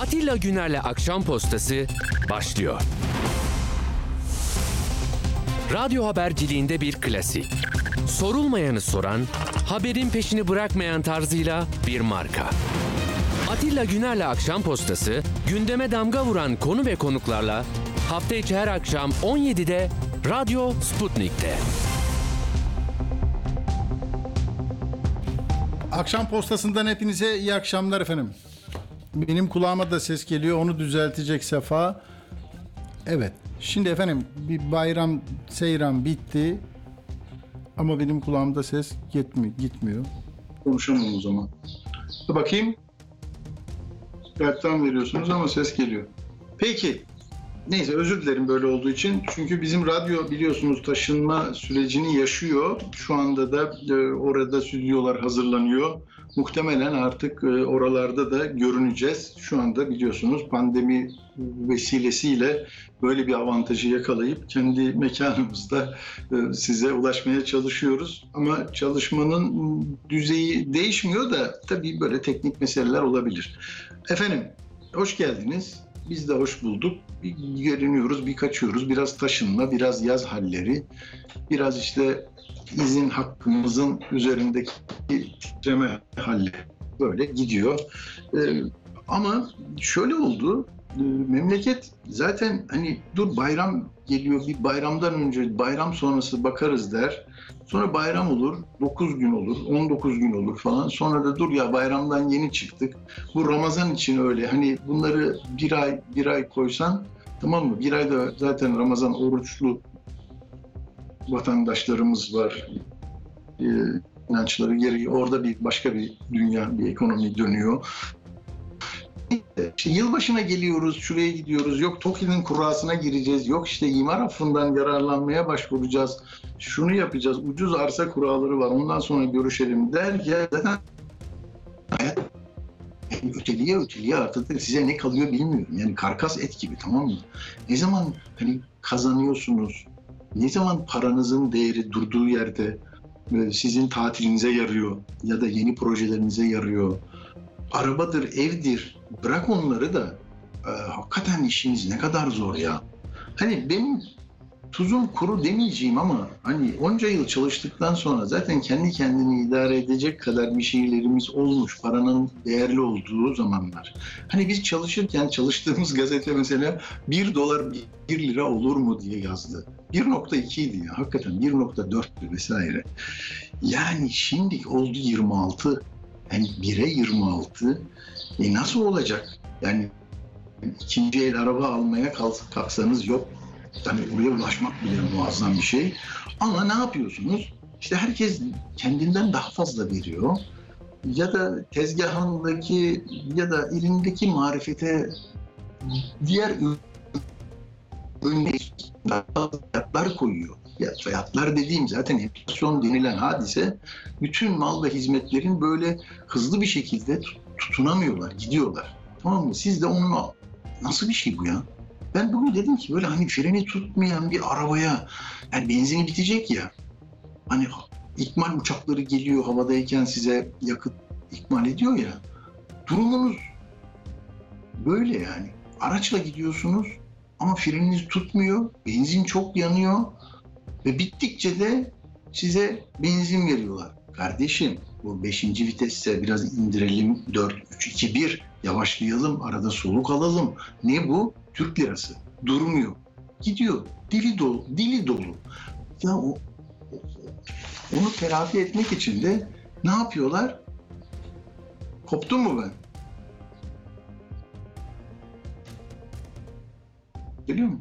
Atilla Güner'le Akşam Postası başlıyor. Radyo haberciliğinde bir klasik. Sorulmayanı soran, haberin peşini bırakmayan tarzıyla bir marka. Atilla Güner'le Akşam Postası, gündeme damga vuran konu ve konuklarla hafta içi her akşam 17'de Radyo Sputnik'te. Akşam postasından hepinize iyi akşamlar efendim. Benim kulağıma da ses geliyor. Onu düzeltecek Sefa. Evet. Şimdi efendim bir bayram seyran bitti. Ama benim kulağımda ses gitmiyor. gitmiyor. Konuşamam o zaman. Dur bakayım. Skype'tan veriyorsunuz ama ses geliyor. Peki. Neyse özür dilerim böyle olduğu için. Çünkü bizim radyo biliyorsunuz taşınma sürecini yaşıyor. Şu anda da e, orada stüdyolar hazırlanıyor. Muhtemelen artık e, oralarda da görüneceğiz. Şu anda biliyorsunuz pandemi vesilesiyle böyle bir avantajı yakalayıp kendi mekanımızda e, size ulaşmaya çalışıyoruz. Ama çalışmanın düzeyi değişmiyor da tabii böyle teknik meseleler olabilir. Efendim hoş geldiniz. Biz de hoş bulduk. Bir görünüyoruz, bir kaçıyoruz. Biraz taşınma, biraz yaz halleri, biraz işte izin hakkımızın üzerindeki titreme halleri böyle gidiyor. Ee, ama şöyle oldu, e, memleket zaten hani dur bayram geliyor, bir bayramdan önce, bayram sonrası bakarız der. Sonra bayram olur, 9 gün olur, 19 gün olur falan. Sonra da dur ya bayramdan yeni çıktık. Bu Ramazan için öyle. Hani bunları bir ay, bir ay koysan tamam mı? Bir ayda zaten Ramazan oruçlu vatandaşlarımız var. Ee, inançları gereği orada bir başka bir dünya, bir ekonomi dönüyor. İşte yılbaşına geliyoruz, şuraya gidiyoruz, yok TOKİ'nin kurasına gireceğiz, yok işte imar affından yararlanmaya başvuracağız, şunu yapacağız, ucuz arsa kuraları var, ondan sonra görüşelim derken zaten öteliye öteliye artık size ne kalıyor bilmiyorum. Yani karkas et gibi tamam mı? Ne zaman hani kazanıyorsunuz, ne zaman paranızın değeri durduğu yerde e, sizin tatilinize yarıyor ya da yeni projelerinize yarıyor. Arabadır, evdir. Bırak onları da e, hakikaten işiniz ne kadar zor ya. Hani benim tuzum kuru demeyeceğim ama hani onca yıl çalıştıktan sonra zaten kendi kendini idare edecek kadar bir şeylerimiz olmuş. Paranın değerli olduğu zamanlar. Hani biz çalışırken çalıştığımız gazete mesela 1 dolar 1 lira olur mu diye yazdı. 1.2 idi ya hakikaten 1.4'tü vesaire. Yani şimdi oldu 26. Yani 1'e 26. E nasıl olacak? Yani ikinci el araba almaya kalksanız yok Tabii oraya ulaşmak bile muazzam bir şey. Ama ne yapıyorsunuz? İşte herkes kendinden daha fazla veriyor. Ya da tezgahındaki ya da elindeki marifete diğer ürünler fiyatlar koyuyor. Ya fiyatlar dediğim zaten enflasyon denilen hadise bütün mal ve hizmetlerin böyle hızlı bir şekilde tutunamıyorlar, gidiyorlar. Tamam mı? Siz de onun nasıl bir şey bu ya? Ben bugün dedim ki böyle hani freni tutmayan bir arabaya yani benzini bitecek ya. Hani ikmal uçakları geliyor havadayken size yakıt ikmal ediyor ya. Durumunuz böyle yani. Araçla gidiyorsunuz ama freniniz tutmuyor. Benzin çok yanıyor. Ve bittikçe de size benzin veriyorlar. Kardeşim bu 5. vitesse biraz indirelim 4, 3, 2, 1 yavaşlayalım arada soluk alalım. Ne bu? Türk lirası. Durmuyor. Gidiyor. Dili dolu. Dili dolu. Ya o, onu telafi etmek için de ne yapıyorlar? Koptum mu ben? Geliyor mu?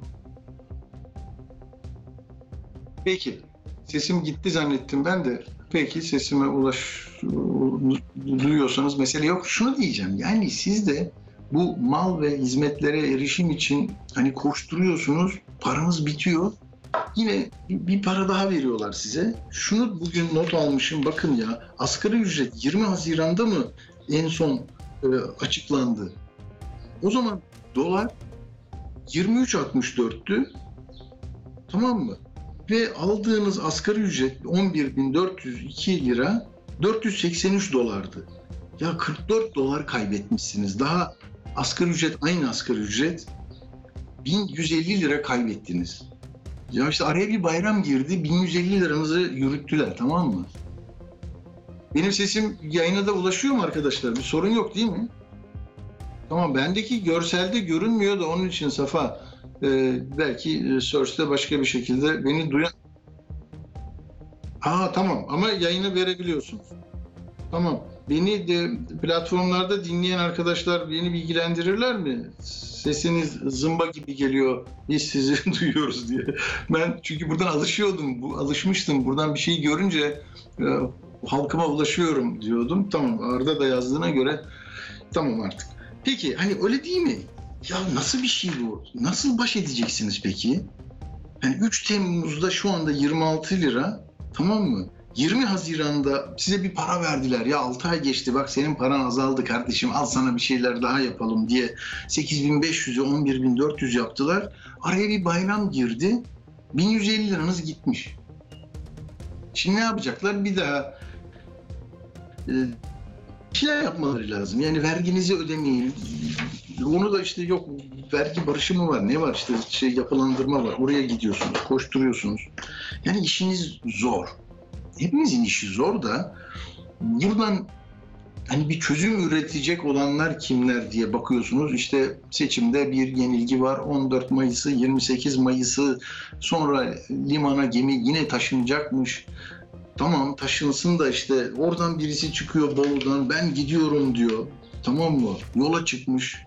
Peki. Sesim gitti zannettim ben de. Peki sesime ulaş duyuyorsanız mesele yok. Şunu diyeceğim. Yani siz de bu mal ve hizmetlere erişim için hani koşturuyorsunuz, paranız bitiyor. Yine bir para daha veriyorlar size. Şunu bugün not almışım bakın ya. Asgari ücret 20 Haziran'da mı en son e, açıklandı? O zaman dolar 23.64'tü. Tamam mı? Ve aldığınız asgari ücret 11.402 lira 483 dolardı. Ya 44 dolar kaybetmişsiniz. Daha asgari ücret aynı asgari ücret 1150 lira kaybettiniz. Ya işte araya bir bayram girdi 1150 liranızı yürüttüler tamam mı? Benim sesim yayına da ulaşıyor mu arkadaşlar? Bir sorun yok değil mi? Tamam bendeki görselde görünmüyor da onun için Safa e, belki e, Source'de başka bir şekilde beni duyan... Aa tamam ama yayını verebiliyorsunuz. Tamam. Beni de platformlarda dinleyen arkadaşlar beni bilgilendirirler mi? Sesiniz zımba gibi geliyor. Biz sizi duyuyoruz diye. Ben çünkü buradan alışıyordum. Bu alışmıştım. Buradan bir şey görünce e, halkıma ulaşıyorum diyordum. Tamam. Arda da yazdığına göre tamam artık. Peki hani öyle değil mi? Ya nasıl bir şey bu? Nasıl baş edeceksiniz peki? Yani 3 Temmuz'da şu anda 26 lira tamam mı? 20 Haziran'da size bir para verdiler. Ya 6 ay geçti bak senin paran azaldı kardeşim al sana bir şeyler daha yapalım diye 8500'ü 11400 yaptılar. Araya bir bayram girdi. 1150 liranız gitmiş. Şimdi ne yapacaklar? Bir daha e, bir şeyler yapmaları lazım. Yani verginizi ödemeyin. Onu da işte yok vergi barışımı var. Ne var işte şey yapılandırma var. Oraya gidiyorsunuz, koşturuyorsunuz. Yani işiniz zor. Hepimizin işi zor da buradan hani bir çözüm üretecek olanlar kimler diye bakıyorsunuz. İşte seçimde bir yenilgi var. 14 Mayıs'ı, 28 Mayıs'ı sonra limana gemi yine taşınacakmış. Tamam taşınsın da işte oradan birisi çıkıyor Bolu'dan ben gidiyorum diyor. Tamam mı? Yola çıkmış.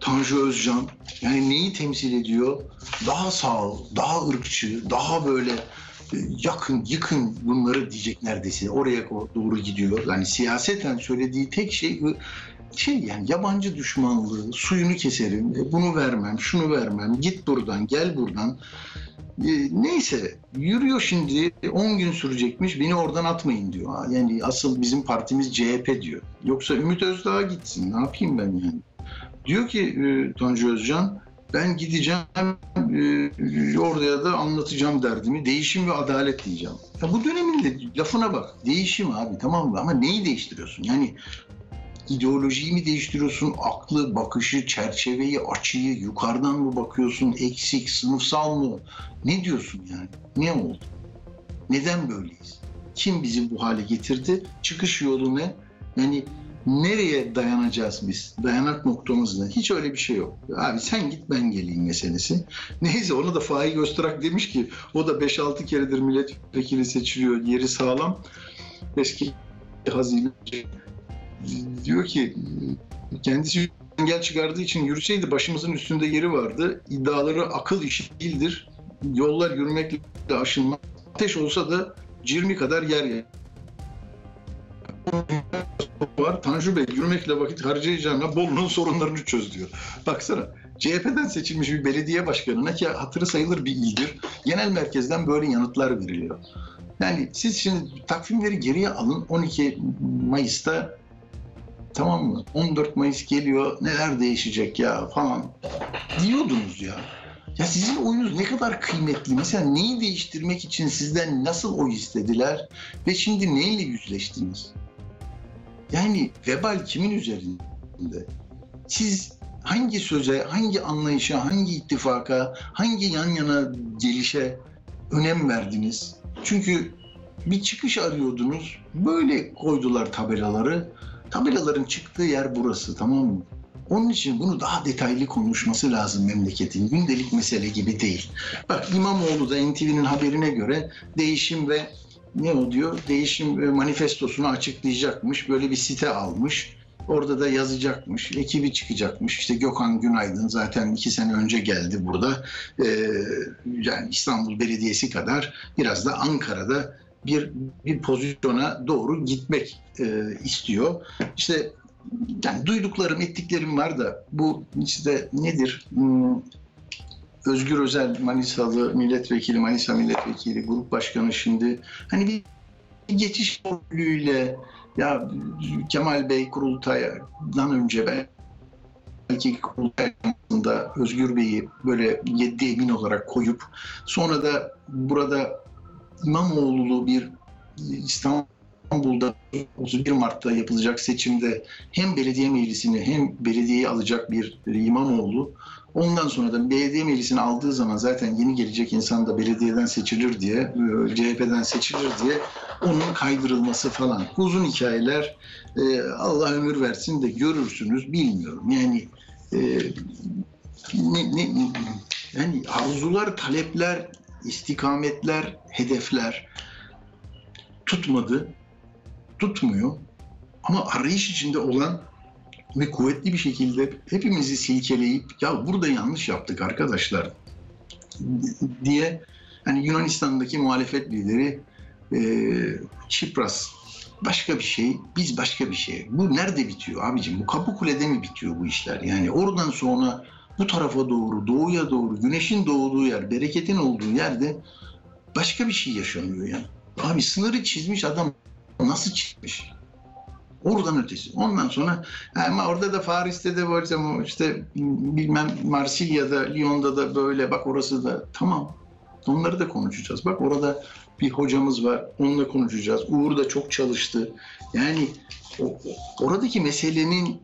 Tanju Özcan. Yani neyi temsil ediyor? Daha sağ, daha ırkçı, daha böyle e, yakın, yıkın bunları diyecek neredeyse. Oraya doğru gidiyor. Yani siyaseten söylediği tek şey şey yani yabancı düşmanlığı, suyunu keserim, e, bunu vermem, şunu vermem, git buradan, gel buradan. E, neyse yürüyor şimdi 10 gün sürecekmiş beni oradan atmayın diyor. Yani asıl bizim partimiz CHP diyor. Yoksa Ümit Özdağ gitsin ne yapayım ben yani. Diyor ki e, Tanju Özcan ben gideceğim e, oraya da anlatacağım derdimi. Değişim ve adalet diyeceğim. Ya bu dönemin de lafına bak. Değişim abi tamam mı? Ama neyi değiştiriyorsun? Yani ideolojiyi mi değiştiriyorsun? Aklı, bakışı, çerçeveyi, açıyı yukarıdan mı bakıyorsun? Eksik, sınıfsal mı? Ne diyorsun yani? Ne oldu? Neden böyleyiz? Kim bizi bu hale getirdi? Çıkış yolu ne? Yani nereye dayanacağız biz? Dayanak noktamız ne? Hiç öyle bir şey yok. Abi sen git ben geleyim meselesi. Neyse ona da Faik Öztürk demiş ki o da 5-6 keredir milletvekili seçiliyor. Yeri sağlam. Eski hazine diyor ki kendisi engel çıkardığı için yürüseydi başımızın üstünde yeri vardı. İddiaları akıl işi değildir. Yollar yürümekle aşılmaz. Ateş olsa da cirmi kadar yer yer var. Tanju Bey yürümekle vakit harcayacağına Bolu'nun sorunlarını çöz diyor. Baksana CHP'den seçilmiş bir belediye başkanına ki hatırı sayılır bir ildir. Genel merkezden böyle yanıtlar veriliyor. Yani siz şimdi takvimleri geriye alın 12 Mayıs'ta tamam mı? 14 Mayıs geliyor neler değişecek ya falan diyordunuz ya. Ya sizin oyunuz ne kadar kıymetli? Mesela neyi değiştirmek için sizden nasıl oy istediler ve şimdi neyle yüzleştiniz? Yani vebal kimin üzerinde? Siz hangi söze, hangi anlayışa, hangi ittifaka, hangi yan yana gelişe önem verdiniz? Çünkü bir çıkış arıyordunuz. Böyle koydular tabelaları. Tabelaların çıktığı yer burası tamam mı? Onun için bunu daha detaylı konuşması lazım memleketin. Gündelik mesele gibi değil. Bak İmamoğlu da NTV'nin haberine göre değişim ve ne o diyor? Değişim manifestosunu açıklayacakmış. Böyle bir site almış. Orada da yazacakmış. Ekibi çıkacakmış. İşte Gökhan Günaydın zaten iki sene önce geldi burada. Ee, yani İstanbul Belediyesi kadar biraz da Ankara'da bir bir pozisyona doğru gitmek e, istiyor. İşte yani duyduklarım, ettiklerim var da bu işte nedir? Hmm, Özgür Özel Manisalı milletvekili, Manisa milletvekili, grup başkanı şimdi hani bir geçiş rolüyle ya Kemal Bey kurultaydan önce ben belki kurultayında Özgür Bey'i böyle yedi emin olarak koyup sonra da burada İmamoğlu'lu bir İstanbul İstanbul'da 31 Mart'ta yapılacak seçimde hem belediye meclisini hem belediyeyi alacak bir İmamoğlu ondan sonra da belediye meclisini aldığı zaman zaten yeni gelecek insan da belediyeden seçilir diye e, CHP'den seçilir diye onun kaydırılması falan. Uzun hikayeler e, Allah ömür versin de görürsünüz bilmiyorum. Yani e, ne, ne, yani arzular, talepler, istikametler, hedefler tutmadı, tutmuyor. Ama arayış içinde olan ve kuvvetli bir şekilde hepimizi silkeleyip ya burada yanlış yaptık arkadaşlar diye hani Yunanistan'daki muhalefet lideri e, Çipras başka bir şey, biz başka bir şey. Bu nerede bitiyor abicim? Bu kapı kulede mi bitiyor bu işler? Yani oradan sonra bu tarafa doğru, doğuya doğru, güneşin doğduğu yer, bereketin olduğu yerde başka bir şey yaşanıyor yani. Abi sınırı çizmiş adam nasıl çizmiş? Oradan ötesi. Ondan sonra ama orada da Paris'te de böyle işte bilmem Marsilya'da, Lyon'da da böyle bak orası da tamam. Onları da konuşacağız. Bak orada bir hocamız var. Onunla konuşacağız. Uğur da çok çalıştı. Yani o, oradaki meselenin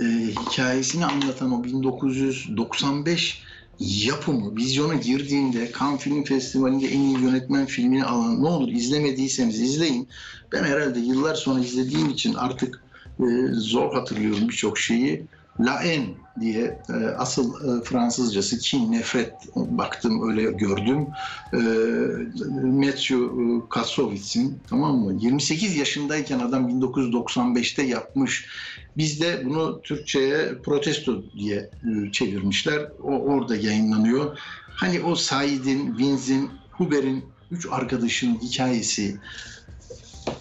e, hikayesini anlatan o 1995 yapımı, vizyona girdiğinde Cannes Film Festivali'nde en iyi yönetmen filmini alan ne olur izlemediyseniz izleyin. Ben herhalde yıllar sonra izlediğim için artık e, zor hatırlıyorum birçok şeyi. La haine diye e, asıl e, Fransızcası kin, nefret baktım öyle gördüm. E, Matthew e, Kassowitz'in tamam mı? 28 yaşındayken adam 1995'te yapmış. Bizde bunu Türkçe'ye protesto diye e, çevirmişler. O orada yayınlanıyor. Hani o Said'in, Vinz'in, Huber'in üç arkadaşın hikayesi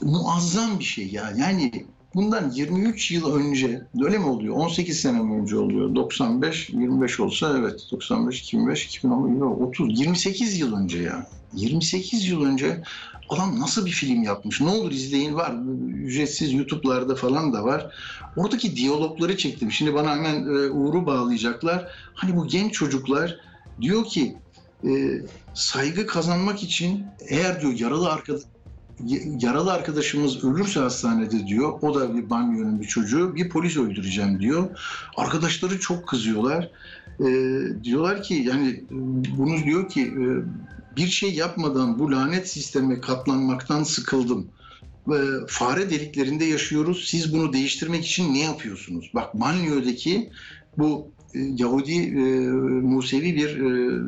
muazzam bir şey ya. Yani bundan 23 yıl önce öyle mi oluyor? 18 sene önce oluyor? 95, 25 olsa evet. 95, 2005, 2010, 30, 28 yıl önce ya. 28 yıl önce adam nasıl bir film yapmış? Ne olur izleyin var. Ücretsiz YouTube'larda falan da var. Oradaki diyalogları çektim. Şimdi bana hemen e, Uğur'u bağlayacaklar. Hani bu genç çocuklar diyor ki e, saygı kazanmak için eğer diyor yaralı arkadaş yaralı arkadaşımız ölürse hastanede diyor. O da bir banyonun bir çocuğu. Bir polis öldüreceğim diyor. Arkadaşları çok kızıyorlar. E, diyorlar ki yani bunu diyor ki e, bir şey yapmadan bu lanet sisteme katlanmaktan sıkıldım. E, fare deliklerinde yaşıyoruz. Siz bunu değiştirmek için ne yapıyorsunuz? Bak banliyodaki bu e, Yahudi e, Musevi bir e,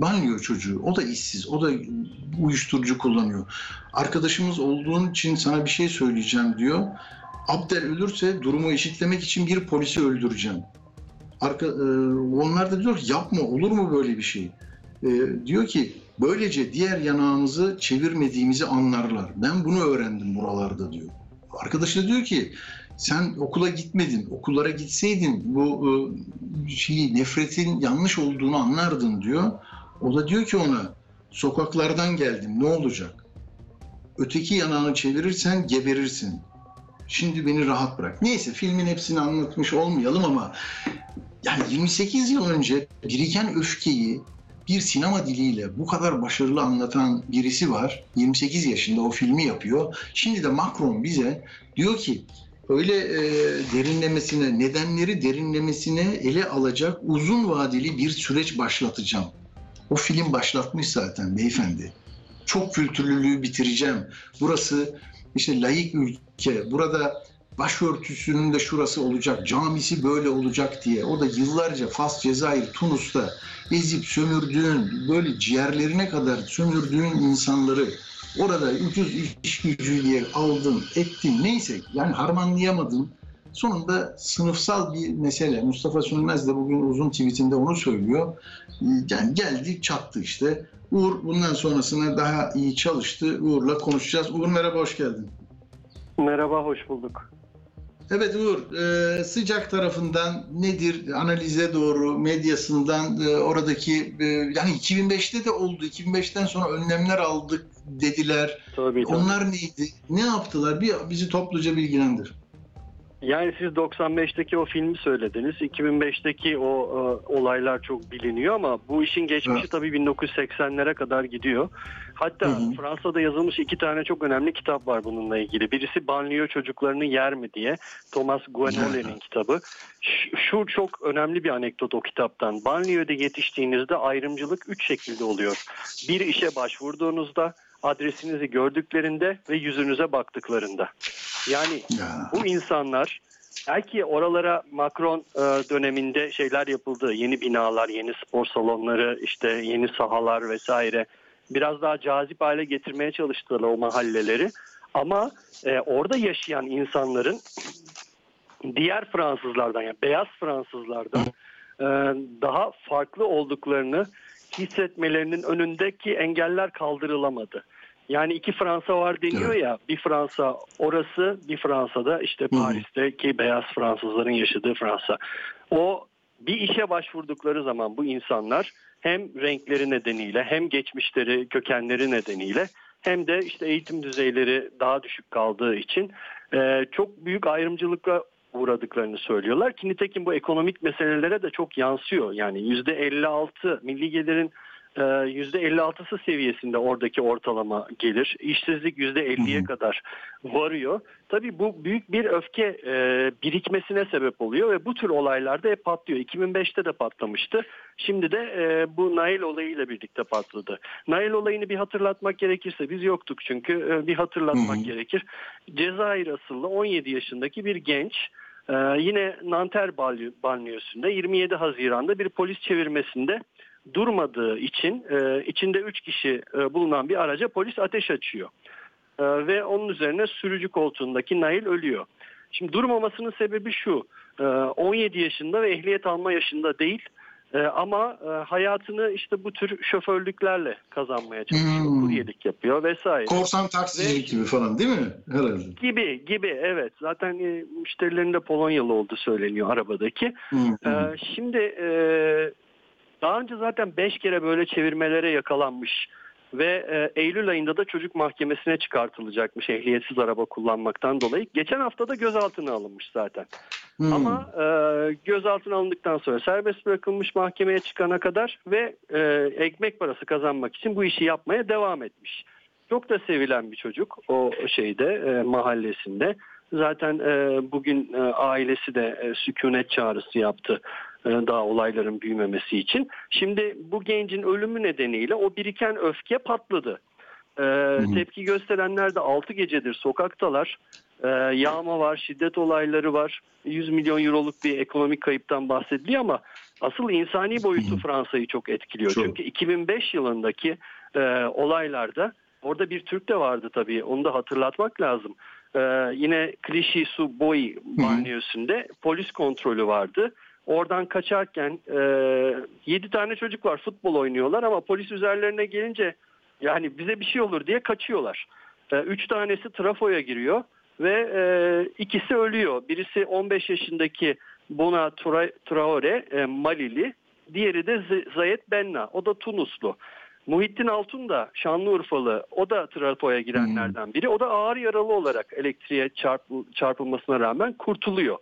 banyo çocuğu. O da işsiz. O da uyuşturucu kullanıyor. Arkadaşımız olduğun için sana bir şey söyleyeceğim diyor. Abdel ölürse durumu eşitlemek için bir polisi öldüreceğim. Arka, e, onlar da diyor yapma olur mu böyle bir şey? E, diyor ki böylece diğer yanağımızı çevirmediğimizi anlarlar. Ben bunu öğrendim buralarda diyor. Arkadaşı da diyor ki sen okula gitmedin, okullara gitseydin bu e, şeyi nefretin yanlış olduğunu anlardın diyor. O da diyor ki ona sokaklardan geldim ne olacak? Öteki yanağını çevirirsen geberirsin. Şimdi beni rahat bırak. Neyse filmin hepsini anlatmış olmayalım ama yani 28 yıl önce biriken öfkeyi bir sinema diliyle bu kadar başarılı anlatan birisi var. 28 yaşında o filmi yapıyor. Şimdi de Macron bize diyor ki öyle e, derinlemesine, nedenleri derinlemesine ele alacak uzun vadeli bir süreç başlatacağım. O film başlatmış zaten beyefendi. Çok kültürlülüğü bitireceğim. Burası işte layık ülke. Burada başörtüsünün de şurası olacak, camisi böyle olacak diye. O da yıllarca Fas, Cezayir, Tunus'ta ezip sömürdüğün, böyle ciğerlerine kadar sömürdüğün insanları orada ucuz iş gücü diye aldın, ettin neyse yani harmanlayamadın. Sonunda sınıfsal bir mesele. Mustafa Sönmez de bugün uzun tweetinde onu söylüyor. Yani geldi çattı işte. Uğur bundan sonrasına daha iyi çalıştı. Uğur'la konuşacağız. Uğur merhaba, hoş geldin. Merhaba, hoş bulduk. Evet Uğur, e, sıcak tarafından nedir analize doğru, medyasından e, oradaki e, yani 2005'te de oldu. 2005'ten sonra önlemler aldık dediler. Tabii, tabii. Onlar neydi? Ne yaptılar? Bir bizi topluca bilgilendir. Yani siz 95'teki o filmi söylediniz. 2005'teki o e, olaylar çok biliniyor ama bu işin geçmişi Evet. tabii 1980'lere kadar gidiyor. Hatta Hı hı. Fransa'da yazılmış iki tane çok önemli kitap var bununla ilgili. Birisi Banliyö Çocuklarını Yer mi diye Thomas Guenolet'in kitabı. Şu, şu çok önemli bir anekdot o kitaptan. Banliyö'de yetiştiğinizde ayrımcılık üç şekilde oluyor. Bir işe başvurduğunuzda, adresinizi gördüklerinde ve yüzünüze baktıklarında. Yani Ya. bu insanlar belki oralara Macron e, döneminde şeyler yapıldı. Yeni binalar, yeni spor salonları, işte yeni sahalar vesaire. Biraz daha cazip hale getirmeye çalıştılar o mahalleleri. Ama e, orada yaşayan insanların diğer Fransızlardan yani beyaz Fransızlardan e, daha farklı olduklarını hissetmelerinin önündeki engeller kaldırılamadı. Yani iki Fransa var deniyor Evet. ya bir Fransa orası bir Fransa'da işte. Paris'teki beyaz Fransızların yaşadığı Fransa. O bir işe başvurdukları zaman bu insanlar hem renkleri nedeniyle hem geçmişleri kökenleri nedeniyle hem de işte eğitim düzeyleri daha düşük kaldığı için e, çok büyük ayrımcılıkla uğradıklarını söylüyorlar ki nitekim bu ekonomik meselelere de çok yansıyor. Yani %56 milli gelirin %56'sı seviyesinde oradaki ortalama gelir. İşsizlik %50'ye Hı hı. kadar varıyor. Tabii bu büyük bir öfke e, birikmesine sebep oluyor ve bu tür olaylarda hep patlıyor. 2005'te de patlamıştı. Şimdi de e, bu Nail olayıyla birlikte patladı. Nail olayını bir hatırlatmak gerekirse biz yoktuk çünkü e, bir hatırlatmak Hı hı. gerekir. Cezayir asıllı 17 yaşındaki bir genç yine Nanter banliyö- banliyösünde 27 Haziran'da bir polis çevirmesinde durmadığı için e, içinde 3 kişi e, bulunan bir araca polis ateş açıyor. E, ve onun üzerine sürücü koltuğundaki Nail ölüyor. Şimdi durmamasının sebebi şu. e, 17 yaşında ve ehliyet alma yaşında değil. E, ama e, hayatını işte bu tür şoförlüklerle kazanmaya çalışıyor. Hmm. Kuryelik yapıyor vesaire. Korsan taksicilik gibi falan değil mi? Herhalde. Gibi gibi evet. Zaten e, müşterilerin de Polonyalı olduğu söyleniyor arabadaki. Hı. Ee, şimdi e, daha önce zaten 5 kere böyle çevirmelere yakalanmış ve e, Eylül ayında da çocuk mahkemesine çıkartılacakmış ehliyetsiz araba kullanmaktan dolayı. Geçen hafta da gözaltına alınmış zaten. Hı. Ama e, gözaltına alındıktan sonra serbest bırakılmış mahkemeye çıkana kadar ve e, ekmek parası kazanmak için bu işi yapmaya devam etmiş. Çok da sevilen bir çocuk o şeyde e, mahallesinde. Zaten e, bugün e, ailesi de e, sükunet çağrısı yaptı e, daha olayların büyümemesi için. Şimdi bu gencin ölümü nedeniyle o biriken öfke patladı. E, tepki gösterenler de 6 gecedir sokaktalar. E, yağma var, şiddet olayları var. 100 milyon euroluk bir ekonomik kayıptan bahsediliyor ama asıl insani boyutu. Fransa'yı çok etkiliyor. Çok. Çünkü 2005 yılındaki e, olaylarda orada bir Türk de vardı tabii onu da hatırlatmak lazım. E, yine Clichy su Boy banliyösünde polis kontrolü vardı. Oradan kaçarken e, 7 tane çocuk var futbol oynuyorlar ama polis üzerlerine gelince yani bize bir şey olur diye kaçıyorlar. 3 tanesi trafoya giriyor ve e, ikisi ölüyor. Birisi 15 yaşındaki Bona Tra- Traore e, Malili, diğeri de Z- Zayet Benna. O da Tunuslu. Muhittin Altun da Şanlıurfalı. O da trafoya girenlerden biri. O da ağır yaralı olarak elektriğe çarpı- çarpılmasına rağmen kurtuluyor.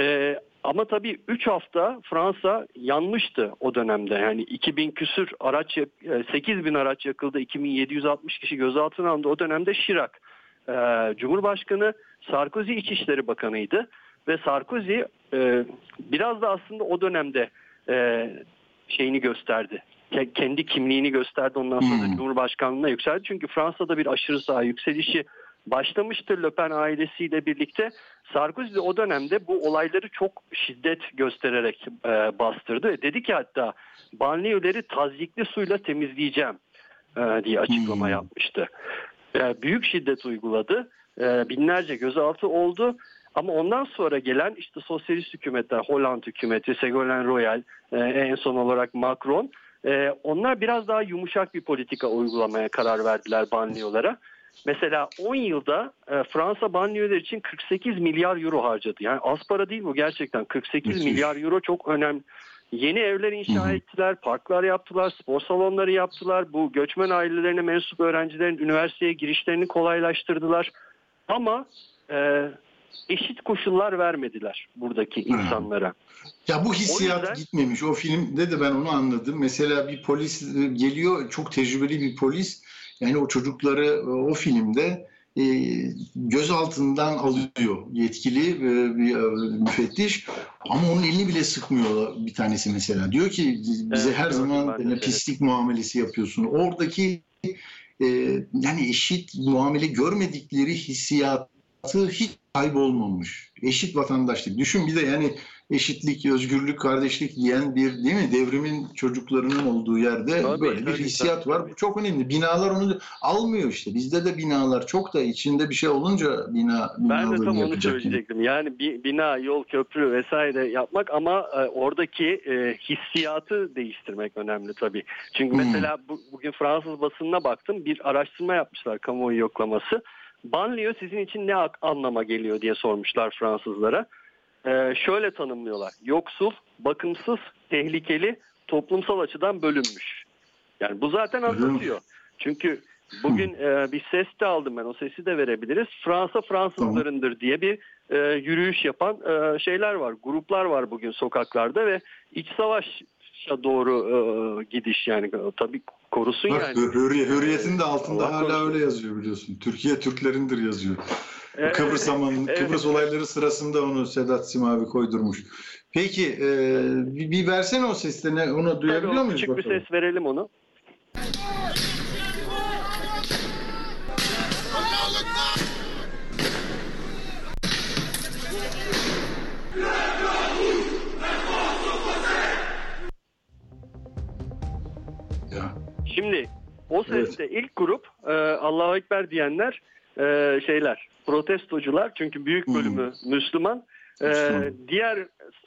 E, ama tabii 3 hafta Fransa yanmıştı o dönemde. Yani 2000 küsür araç, yak- e, 8 bin araç yakıldı. 2760 kişi gözaltına alındı. O dönemde Şirak e, Cumhurbaşkanı Sarkozy İçişleri Bakanı'ydı. Ve Sarkozy e, biraz da aslında o dönemde e, şeyini gösterdi. Ke- Kendi kimliğini gösterdi. Ondan sonra Hmm. Cumhurbaşkanlığına yükseldi. Çünkü Fransa'da bir aşırı sağ yükselişi başlamıştır Le Pen ailesiyle birlikte. Sarkozy de o dönemde bu olayları çok şiddet göstererek e, bastırdı. ve Dedi ki hatta banliyöleri tazyikli suyla temizleyeceğim e, diye açıklama Hmm. yapmıştı. E, büyük şiddet uyguladı. E, binlerce gözaltı oldu. Ama ondan sonra gelen işte sosyalist hükümetler, Hollande hükümeti, Ségolène Royal, e, en son olarak Macron, e, onlar biraz daha yumuşak bir politika uygulamaya karar verdiler banliyölara. Mesela 10 yılda e, Fransa banliyöler için 48 milyar euro harcadı. Yani az para değil bu gerçekten. 48 Müthiş. milyar euro çok önemli. Yeni evler inşa ettiler, parklar yaptılar, spor salonları yaptılar. Bu göçmen ailelerine mensup öğrencilerin üniversiteye girişlerini kolaylaştırdılar. Ama e, eşit koşullar vermediler buradaki insanlara. Ya bu hissiyat yüzden- gitmemiş. O filmde de ben onu anladım. Mesela bir polis e, geliyor, çok tecrübeli bir polis. Yani o çocukları e, o filmde e, gözaltından alıyor yetkili e, bir e, müfettiş. Ama onun elini bile sıkmıyor bir tanesi mesela. Diyor ki bize Evet, her zaman evet. pislik muamelesi yapıyorsun. Oradaki e, yani eşit muamele görmedikleri hissiyatı hiç kaybolmamış. Eşit vatandaşlık. Düşün bir de yani eşitlik, özgürlük, kardeşlik diyen bir değil mi devrimin çocuklarının olduğu yerde Tabii, böyle bir tabii, hissiyat tabii, var. tabii. Bu çok önemli. Binalar onu almıyor işte. Bizde de binalar çok da içinde bir şey olunca bina Ben de tam onu söyleyecektim. Yani bir bina, yol, köprü vesaire yapmak ama e, oradaki e, hissiyatı değiştirmek önemli tabii. Çünkü Hmm. mesela bu, bugün Fransız basınına baktım. Bir araştırma yapmışlar kamuoyu yoklaması. Banliyö sizin için ne anlama geliyor diye sormuşlar Fransızlara. E, şöyle tanımlıyorlar. Yoksul, bakımsız, tehlikeli, toplumsal açıdan bölünmüş. Yani bu zaten anlatıyor. Çünkü bugün e, bir ses de aldım ben. O sesi de verebiliriz. Fransa Fransızlarındır diye bir e, yürüyüş yapan e, şeyler var. Gruplar var bugün sokaklarda ve iç savaşa doğru e, gidiş yani. Tabii korusun Bak yani. hürriye, hürriyetin de altında Allah hala korusun. öyle yazıyor biliyorsun. Türkiye Türklerindir yazıyor. Evet, Kıbrıs zaman evet. Kıbrıs olayları sırasında onu Sedat Simavi koydurmuş. Peki e, bir, bir versene o sesini onu Tabii duyabiliyor o muyuz küçük bir bakalım? ses verelim onu. O Evet. seste ilk grup e, Allahu Ekber diyenler e, şeyler protestocular çünkü büyük Hmm. bölümü Müslüman. E, Müslüman. diğer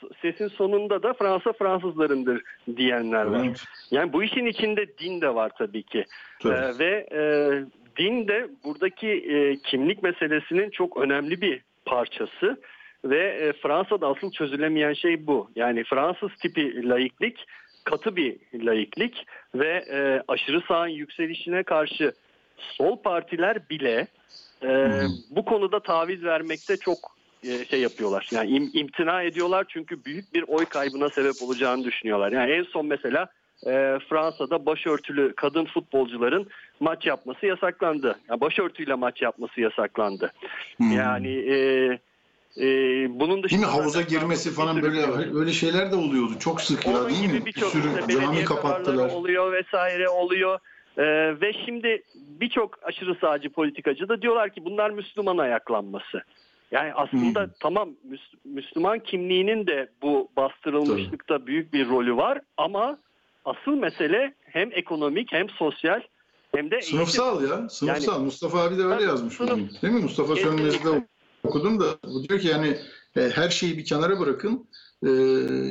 s- sesin sonunda da Fransa Fransızlarındır diyenler var. Yani bu işin içinde din de var tabii ki. Tabii. Ee, ve e, din de buradaki e, kimlik meselesinin çok önemli bir parçası ve e, Fransa'da asıl çözülemeyen şey bu. Yani Fransız tipi laiklik katı bir laiklik ve e, aşırı sağın yükselişine karşı sol partiler bile e, bu konuda taviz vermekte çok e, şey yapıyorlar. Yani im- imtina ediyorlar çünkü büyük bir oy kaybına sebep olacağını düşünüyorlar. Yani en son mesela e, Fransa'da başörtülü kadın futbolcuların maç yapması yasaklandı. Yani başörtüyle maç yapması yasaklandı. Hmm. Yani e, e, bunun dışında Değil mi havuza girmesi falan böyle öyle şeyler de oluyordu. Çok sık ya Onun değil gibi mi? Bir birçok sürü cami belediye kapattılar. kararları oluyor vesaire oluyor. Ee, ve şimdi birçok aşırı sağcı politikacı da diyorlar ki bunlar Müslüman ayaklanması. Yani aslında Hmm. tamam Müs- Müslüman kimliğinin de bu bastırılmışlıkta büyük bir rolü var ama asıl mesele hem ekonomik hem sosyal hem de eğitim. Sınıfsal ya. Sınıfsal. Mustafa abi de öyle Tabii, yazmış. sınıf- bugün. Değil mi? Mustafa Kesinlikle. Okudum da bu diyor ki yani e, her şeyi bir kenara bırakın. E,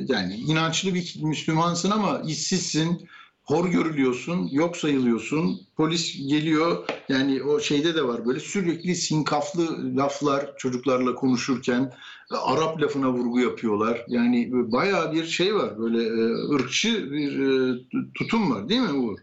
yani inançlı bir Müslümansın ama işsizsin, hor görülüyorsun, yok sayılıyorsun. Polis geliyor yani o şeyde de var böyle sürekli sinkaflı laflar çocuklarla konuşurken Arap lafına vurgu yapıyorlar. Yani bayağı bir şey var böyle e, ırkçı bir e, tutum var değil mi Uğur?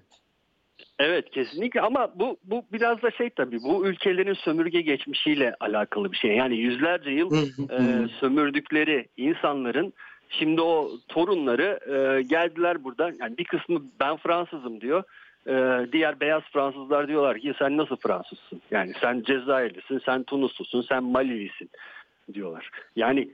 Evet kesinlikle ama bu bu biraz da şey tabii bu ülkelerin sömürge geçmişiyle alakalı bir şey. Yani yüzlerce yıl e, sömürdükleri insanların şimdi o torunları e, geldiler burada. Yani bir kısmı ben Fransızım diyor. E, diğer beyaz Fransızlar diyorlar ki sen nasıl Fransızsın? Yani sen Cezayirlisin, sen Tunuslusun, sen Malilisin diyorlar. Yani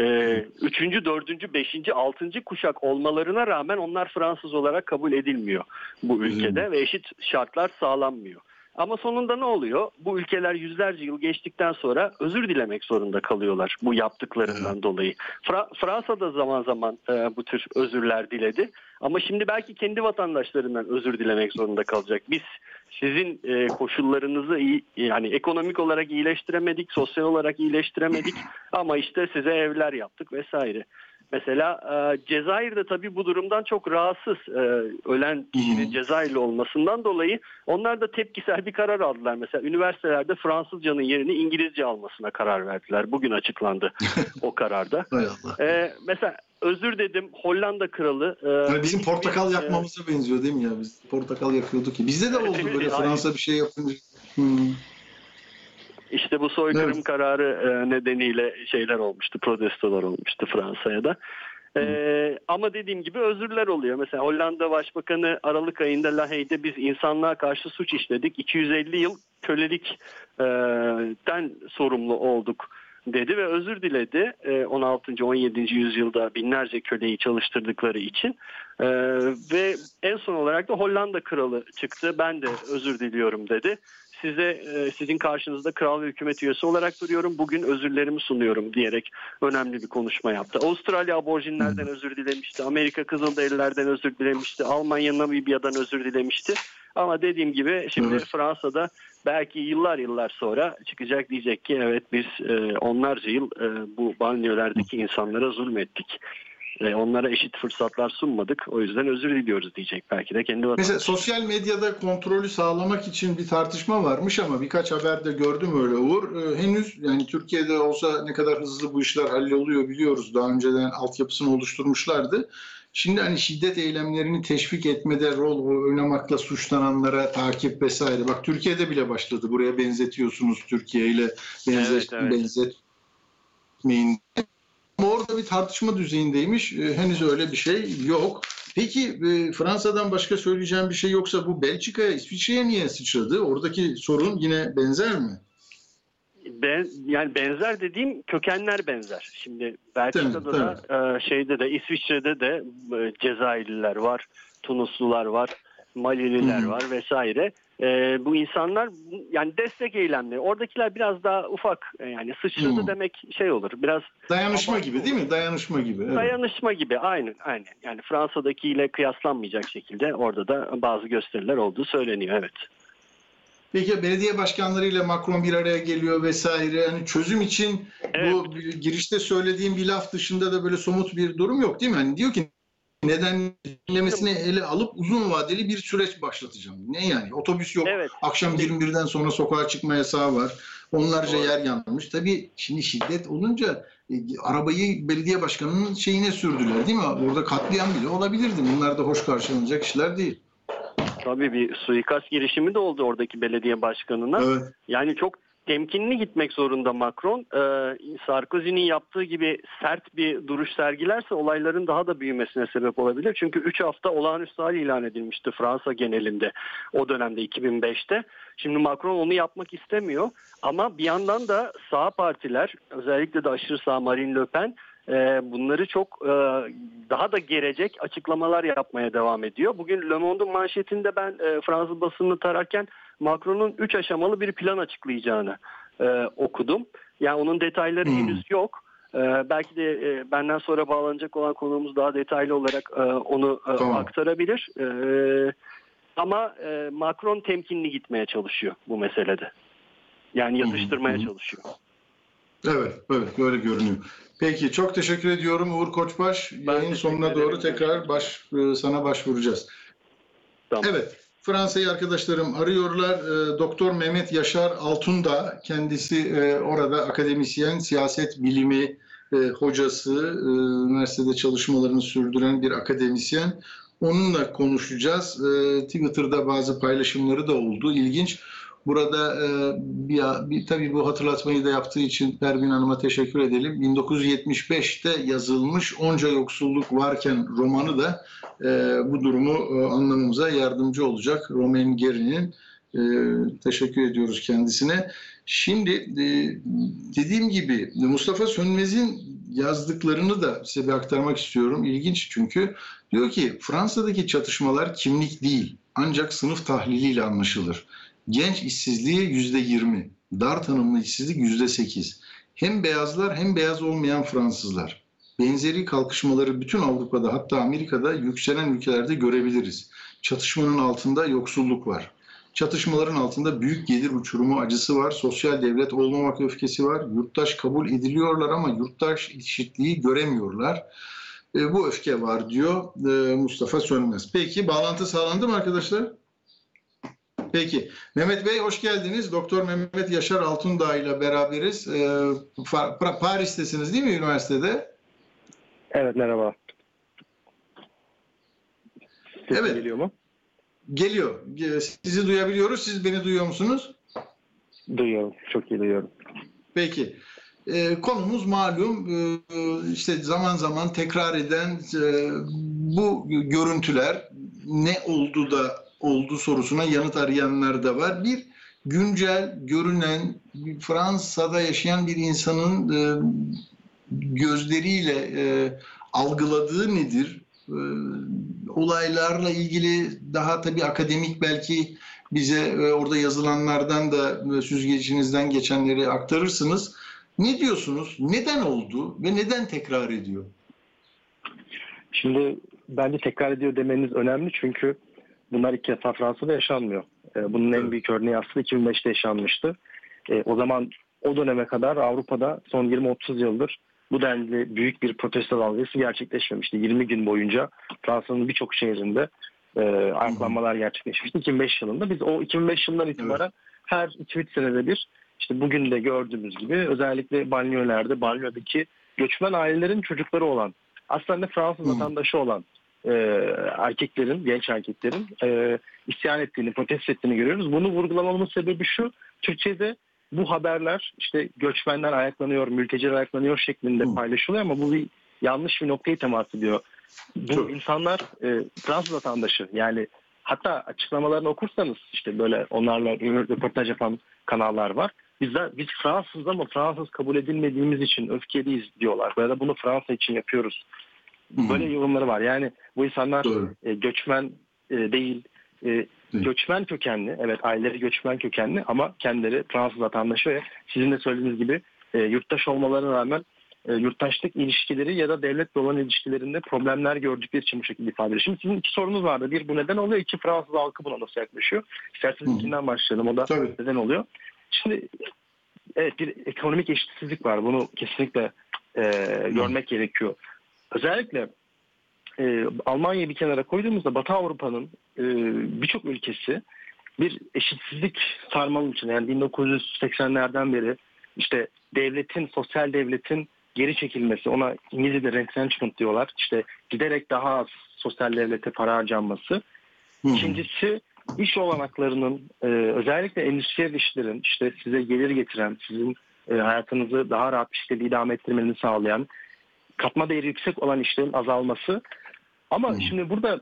e, üçüncü, dördüncü, beşinci, altıncı kuşak olmalarına rağmen onlar Fransız olarak kabul edilmiyor bu ülkede ve eşit şartlar sağlanmıyor. Ama sonunda ne oluyor? Bu ülkeler yüzlerce yıl geçtikten sonra özür dilemek zorunda kalıyorlar bu yaptıklarından dolayı. Fra- Fransa da zaman zaman e, bu tür özürler diledi. Ama şimdi belki kendi vatandaşlarından özür dilemek zorunda kalacak. Biz sizin e, koşullarınızı iyi, yani ekonomik olarak iyileştiremedik, sosyal olarak iyileştiremedik ama işte size evler yaptık vesaire. Mesela e, Cezayir'de tabii bu durumdan çok rahatsız e, ölen kişinin. Cezayirli olmasından dolayı onlar da tepkisel bir karar aldılar. Mesela üniversitelerde Fransızcanın yerini İngilizce almasına karar verdiler. Bugün açıklandı o kararda. E, mesela özür dedim Hollanda kralı. e, Yani bizim portakal e, yakmamıza benziyor değil mi ya? Biz portakal yakıyorduk ki. Bizde de oldu böyle Fransa bir şey yapınca. Hmm. İşte bu soykırım Evet. kararı e, nedeniyle şeyler olmuştu, protestolar olmuştu Fransa'ya da. E, ama dediğim gibi özürler oluyor. Mesela Hollanda Başbakanı Aralık ayında Lahey'de biz insanlığa karşı suç işledik. 250 yıl kölelikten sorumlu olduk dedi ve özür diledi. E, 16. 17. yüzyılda binlerce köleyi çalıştırdıkları için. E, ve en son olarak da Hollanda kralı çıktı. Ben de özür diliyorum dedi. Size e, sizin karşınızda kral ve hükümet üyesi olarak duruyorum. Bugün özürlerimi sunuyorum diyerek önemli bir konuşma yaptı. Avustralya aborjinlerden özür dilemişti. Amerika Kızılderililerden özür dilemişti. Almanya Namibya'dan özür dilemişti. Ama dediğim gibi şimdi Evet. Fransa'da belki yıllar yıllar sonra çıkacak diyecek ki evet biz e, onlarca yıl e, bu banliyölerdeki insanlara zulmettik. E, onlara eşit fırsatlar sunmadık. O yüzden özür diliyoruz diyecek belki de kendi Mesela sosyal medyada kontrolü sağlamak için bir tartışma varmış ama birkaç haberde gördüm öyle Uğur. Ee, henüz yani Türkiye'de olsa ne kadar hızlı bu işler halloluyor biliyoruz. Daha önceden altyapısını oluşturmuşlardı. Şimdi hani şiddet eylemlerini teşvik etmede rol oynamakla suçlananlara takip vesaire. Bak Türkiye'de bile başladı. Buraya benzetiyorsunuz Türkiye ile benzet, Evet, evet. benzetmeyin. Ama orada bir tartışma düzeyindeymiş. Ee, henüz öyle bir şey yok. Peki e, Fransa'dan başka söyleyeceğim bir şey yoksa bu Belçika'ya, İsviçre'ye niye sıçradı? Oradaki sorun yine benzer mi? Ben, yani benzer dediğim kökenler benzer. Şimdi Belçika'da Tabii, da e, şeyde de İsviçre'de de e, Cezayirliler var, Tunuslular var, Malililer Hı. var vesaire. E, bu insanlar yani destek eylemleri. Oradakiler biraz daha ufak e, yani sıçradı Hı. demek şey olur. Biraz Dayanışma gibi değil mi? Dayanışma gibi. Evet. dayanışma gibi aynen aynen. Yani Fransa'dakiyle kıyaslanmayacak şekilde orada da bazı gösteriler olduğu söyleniyor evet. Peki belediye başkanlarıyla Macron bir araya geliyor vesaire. Hani çözüm için Evet. bu girişte söylediğim bir laf dışında da böyle somut bir durum yok değil mi? Hani diyor ki neden dinlemesini ele alıp uzun vadeli bir süreç başlatacağım. Ne yani? Otobüs yok. Evet. Akşam 21'den sonra sokağa çıkma yasağı var. Onlarca Doğru. yer yanmış. Tabii şimdi şiddet olunca e, arabayı belediye başkanının şeyine sürdüler değil mi? Orada katliam bile olabilirdi. Bunlar da hoş karşılanacak işler değil. Tabii bir suikast girişimi de oldu oradaki belediye başkanına. Evet. Yani çok temkinli gitmek zorunda Macron. Ee, Sarkozy'nin yaptığı gibi sert bir duruş sergilerse olayların daha da büyümesine sebep olabilir. Çünkü 3 hafta olağanüstü hal ilan edilmişti Fransa genelinde o dönemde 2005'te. Şimdi Macron onu yapmak istemiyor. Ama bir yandan da sağ partiler özellikle de aşırı sağ Marine Le Pen e, bunları çok e, daha da gerecek açıklamalar yapmaya devam ediyor. Bugün Le Monde'un manşetinde ben e, Fransız basınını tararken Macron'un 3 aşamalı bir plan açıklayacağını e, okudum. Yani onun detayları Hmm. henüz yok. E, belki de e, benden sonra bağlanacak olan konuğumuz daha detaylı olarak e, onu e, Tamam. aktarabilir. E, ama e, Macron temkinli gitmeye çalışıyor bu meselede. Yani yatıştırmaya Hı hı. çalışıyor. Evet, evet böyle görünüyor. Peki çok teşekkür ediyorum Uğur Koçbaş. Yayın teşekkür sonuna ederim. doğru tekrar baş e, sana başvuracağız. Tamam. Evet. Fransa'yı arkadaşlarım arıyorlar. E, Doktor Mehmet Yaşar Altunda kendisi e, orada akademisyen, siyaset bilimi e, hocası, e, üniversitede çalışmalarını sürdüren bir akademisyen. Onunla konuşacağız. E, Twitter'da bazı paylaşımları da oldu. İlginç. Burada e, bir, bir tabii bu hatırlatmayı da yaptığı için Pervin Hanım'a teşekkür edelim. 1975'te yazılmış Onca Yoksulluk Varken romanı da e, bu durumu e, anlamamıza yardımcı olacak. Romain Geri'nin e, teşekkür ediyoruz kendisine. Şimdi e, dediğim gibi Mustafa Sönmez'in yazdıklarını da size bir aktarmak istiyorum. İlginç çünkü diyor ki Fransa'daki çatışmalar kimlik değil ancak sınıf tahliliyle anlaşılır. Genç işsizliği yüzde yirmi, dar tanımlı işsizlik yüzde sekiz. Hem beyazlar hem beyaz olmayan Fransızlar. Benzeri kalkışmaları bütün Avrupa'da hatta Amerika'da yükselen ülkelerde görebiliriz. Çatışmanın altında yoksulluk var. Çatışmaların altında büyük gelir uçurumu acısı var. Sosyal devlet olmamak öfkesi var. Yurttaş kabul ediliyorlar ama yurttaş eşitliği göremiyorlar. E, bu öfke var diyor e, Mustafa Sönmez. Peki bağlantı sağlandı mı arkadaşlar? Peki. Mehmet Bey hoş geldiniz. Doktor Mehmet Yaşar Altundağ ile beraberiz. E, Pa- Paris'tesiniz değil mi üniversitede? Evet merhaba. Sesim Evet. geliyor mu? Geliyor. Ge- Sizi duyabiliyoruz. Siz beni duyuyor musunuz? Duyuyorum. Çok iyi duyuyorum. Peki. Ee, konumuz malum Ee, işte zaman zaman tekrar eden e, bu görüntüler ne oldu da oldu sorusuna yanıt arayanlar da var. Bir güncel görünen Fransa'da yaşayan bir insanın e, gözleriyle e, algıladığı nedir? E, olaylarla ilgili daha tabii akademik belki bize e, orada yazılanlardan da e, süzgecinizden geçenleri aktarırsınız. Ne diyorsunuz? Neden oldu ve neden tekrar ediyor? Şimdi bence tekrar ediyor demeniz önemli çünkü bunlar ilk defa Fransa'da yaşanmıyor. Ee, Bunun en büyük örneği aslında 2005'te yaşanmıştı. Ee, O zaman o döneme kadar Avrupa'da son 20-30 yıldır bu denli büyük bir protesto dalgası gerçekleşmemişti. 20 gün boyunca Fransa'nın birçok şehrinde e, ayaklanmalar gerçekleşmişti. 2005 yılında biz o 2005 yılından itibaren her 2-3 senede bir işte bugün de gördüğümüz gibi özellikle banliyölerde, banliyödeki göçmen ailelerin çocukları olan aslında Fransız Hı. vatandaşı olan e, erkeklerin, genç erkeklerin e, isyan ettiğini, protesto ettiğini görüyoruz. Bunu vurgulamamın sebebi şu, Türkçe'de bu haberler işte göçmenler ayaklanıyor, mülteciler ayaklanıyor şeklinde paylaşılıyor ama bu bir yanlış bir noktayı temas ediyor. Bu Çok. insanlar e, Fransız vatandaşı yani hatta açıklamalarını okursanız işte böyle onlarla röportaj yapan kanallar var. Bizler, biz Fransız ama Fransız kabul edilmediğimiz için öfkeliyiz diyorlar. Ya da bunu Fransa için yapıyoruz. Böyle yorumları var. Yani bu insanlar Doğru. e, göçmen e, değil, e, göçmen kökenli. Evet aileleri göçmen kökenli ama kendileri Fransız vatandaşı ve sizin de söylediğiniz gibi e, yurttaş olmalarına rağmen e, yurttaşlık ilişkileri ya da devletle olan ilişkilerinde problemler gördükleri için bu şekilde ifade ediyor. Şimdi sizin iki sorunuz vardı. Bir bu neden oluyor? İki Fransız halkı buna nasıl yaklaşıyor? İsterseniz hı. ikinden başlayalım. O da Tabii. neden oluyor? Şimdi evet bir ekonomik eşitsizlik var. Bunu kesinlikle e, görmek gerekiyor. Özellikle e, Almanya'yı bir kenara koyduğumuzda Batı Avrupa'nın e, birçok ülkesi bir eşitsizlik sarmalı için yani 1980'lerden beri işte devletin, sosyal devletin geri çekilmesi, ona İngilizce'de retrenchment diyorlar. İşte giderek daha az sosyal devlete para harcanması. İkincisi iş olanaklarının e, özellikle endüstriyel işlerin işte size gelir getiren, sizin e, hayatınızı daha rahat bir şekilde idame ettirmenizi sağlayan, katma değeri yüksek olan işlerin azalması. Ama Hı. şimdi burada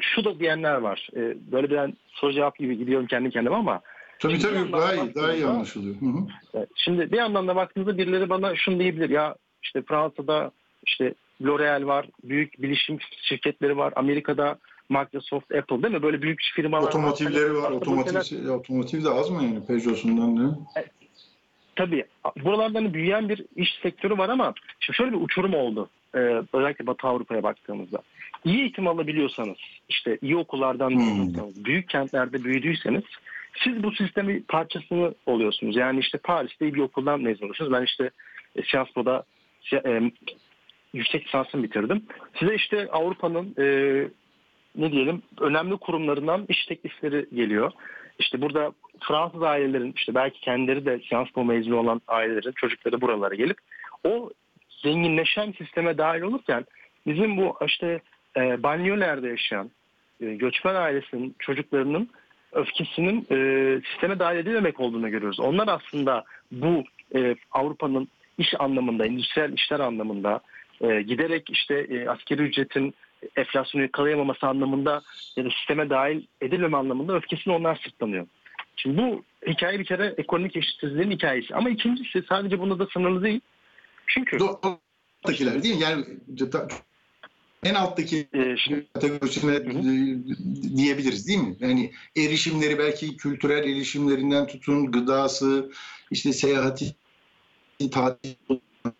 şu da diyenler var. E, böyle bir soru cevap gibi gidiyorum kendi kendime ama Tabii Şimdi tabii daha iyi, daha iyi anlaşılıyor. Hı hı. Evet, Şimdi bir yandan da baktığınızda birileri bana şunu diyebilir ya işte Fransa'da işte L'Oreal var, büyük bilişim şirketleri var, Amerika'da Microsoft, Apple değil mi? Böyle büyük firmalar Otomotivleri var. Bu Otomotiv, şeyler- otomotiv de az mı yani Peugeot'sundan ne? Tabii buralardan hani büyüyen bir iş sektörü var ama şimdi şöyle bir uçurum oldu. Ee, özellikle Batı Avrupa'ya baktığımızda. İyi eğitim alabiliyorsanız, işte iyi okullardan Hmm. büyük kentlerde büyüdüyseniz siz bu sistemin parçasını oluyorsunuz. Yani işte Paris'te iyi bir okuldan mezun oluyorsunuz. Ben işte e, Sciences e, yüksek lisansımı bitirdim. Size işte Avrupa'nın e, ne diyelim önemli kurumlarından iş teklifleri geliyor. İşte burada Fransız ailelerin işte belki kendileri de Sciences Po mezunu olan ailelerin çocukları buralara gelip o zenginleşen sisteme dahil olurken bizim bu işte e, banliyölerde yaşayan e, göçmen ailesinin çocuklarının öfkesinin e, sisteme dahil edilemek olduğunu görüyoruz. Onlar aslında bu e, Avrupa'nın iş anlamında, endüstriyel işler anlamında e, giderek işte e, askeri ücretin enflasyonu yakalayamaması anlamında ya da sisteme dahil edilmeme anlamında öfkesini onlar sırtlanıyor. Şimdi bu hikaye bir kere ekonomik eşitsizliğin hikayesi. Ama ikincisi sadece bunda da sınırlı değil. Çünkü Alttakiler değil mi? Yani en alttaki e, şimdi, kategorisine diyebiliriz değil mi? Yani erişimleri belki kültürel erişimlerinden tutun gıdası, işte seyahati, tatil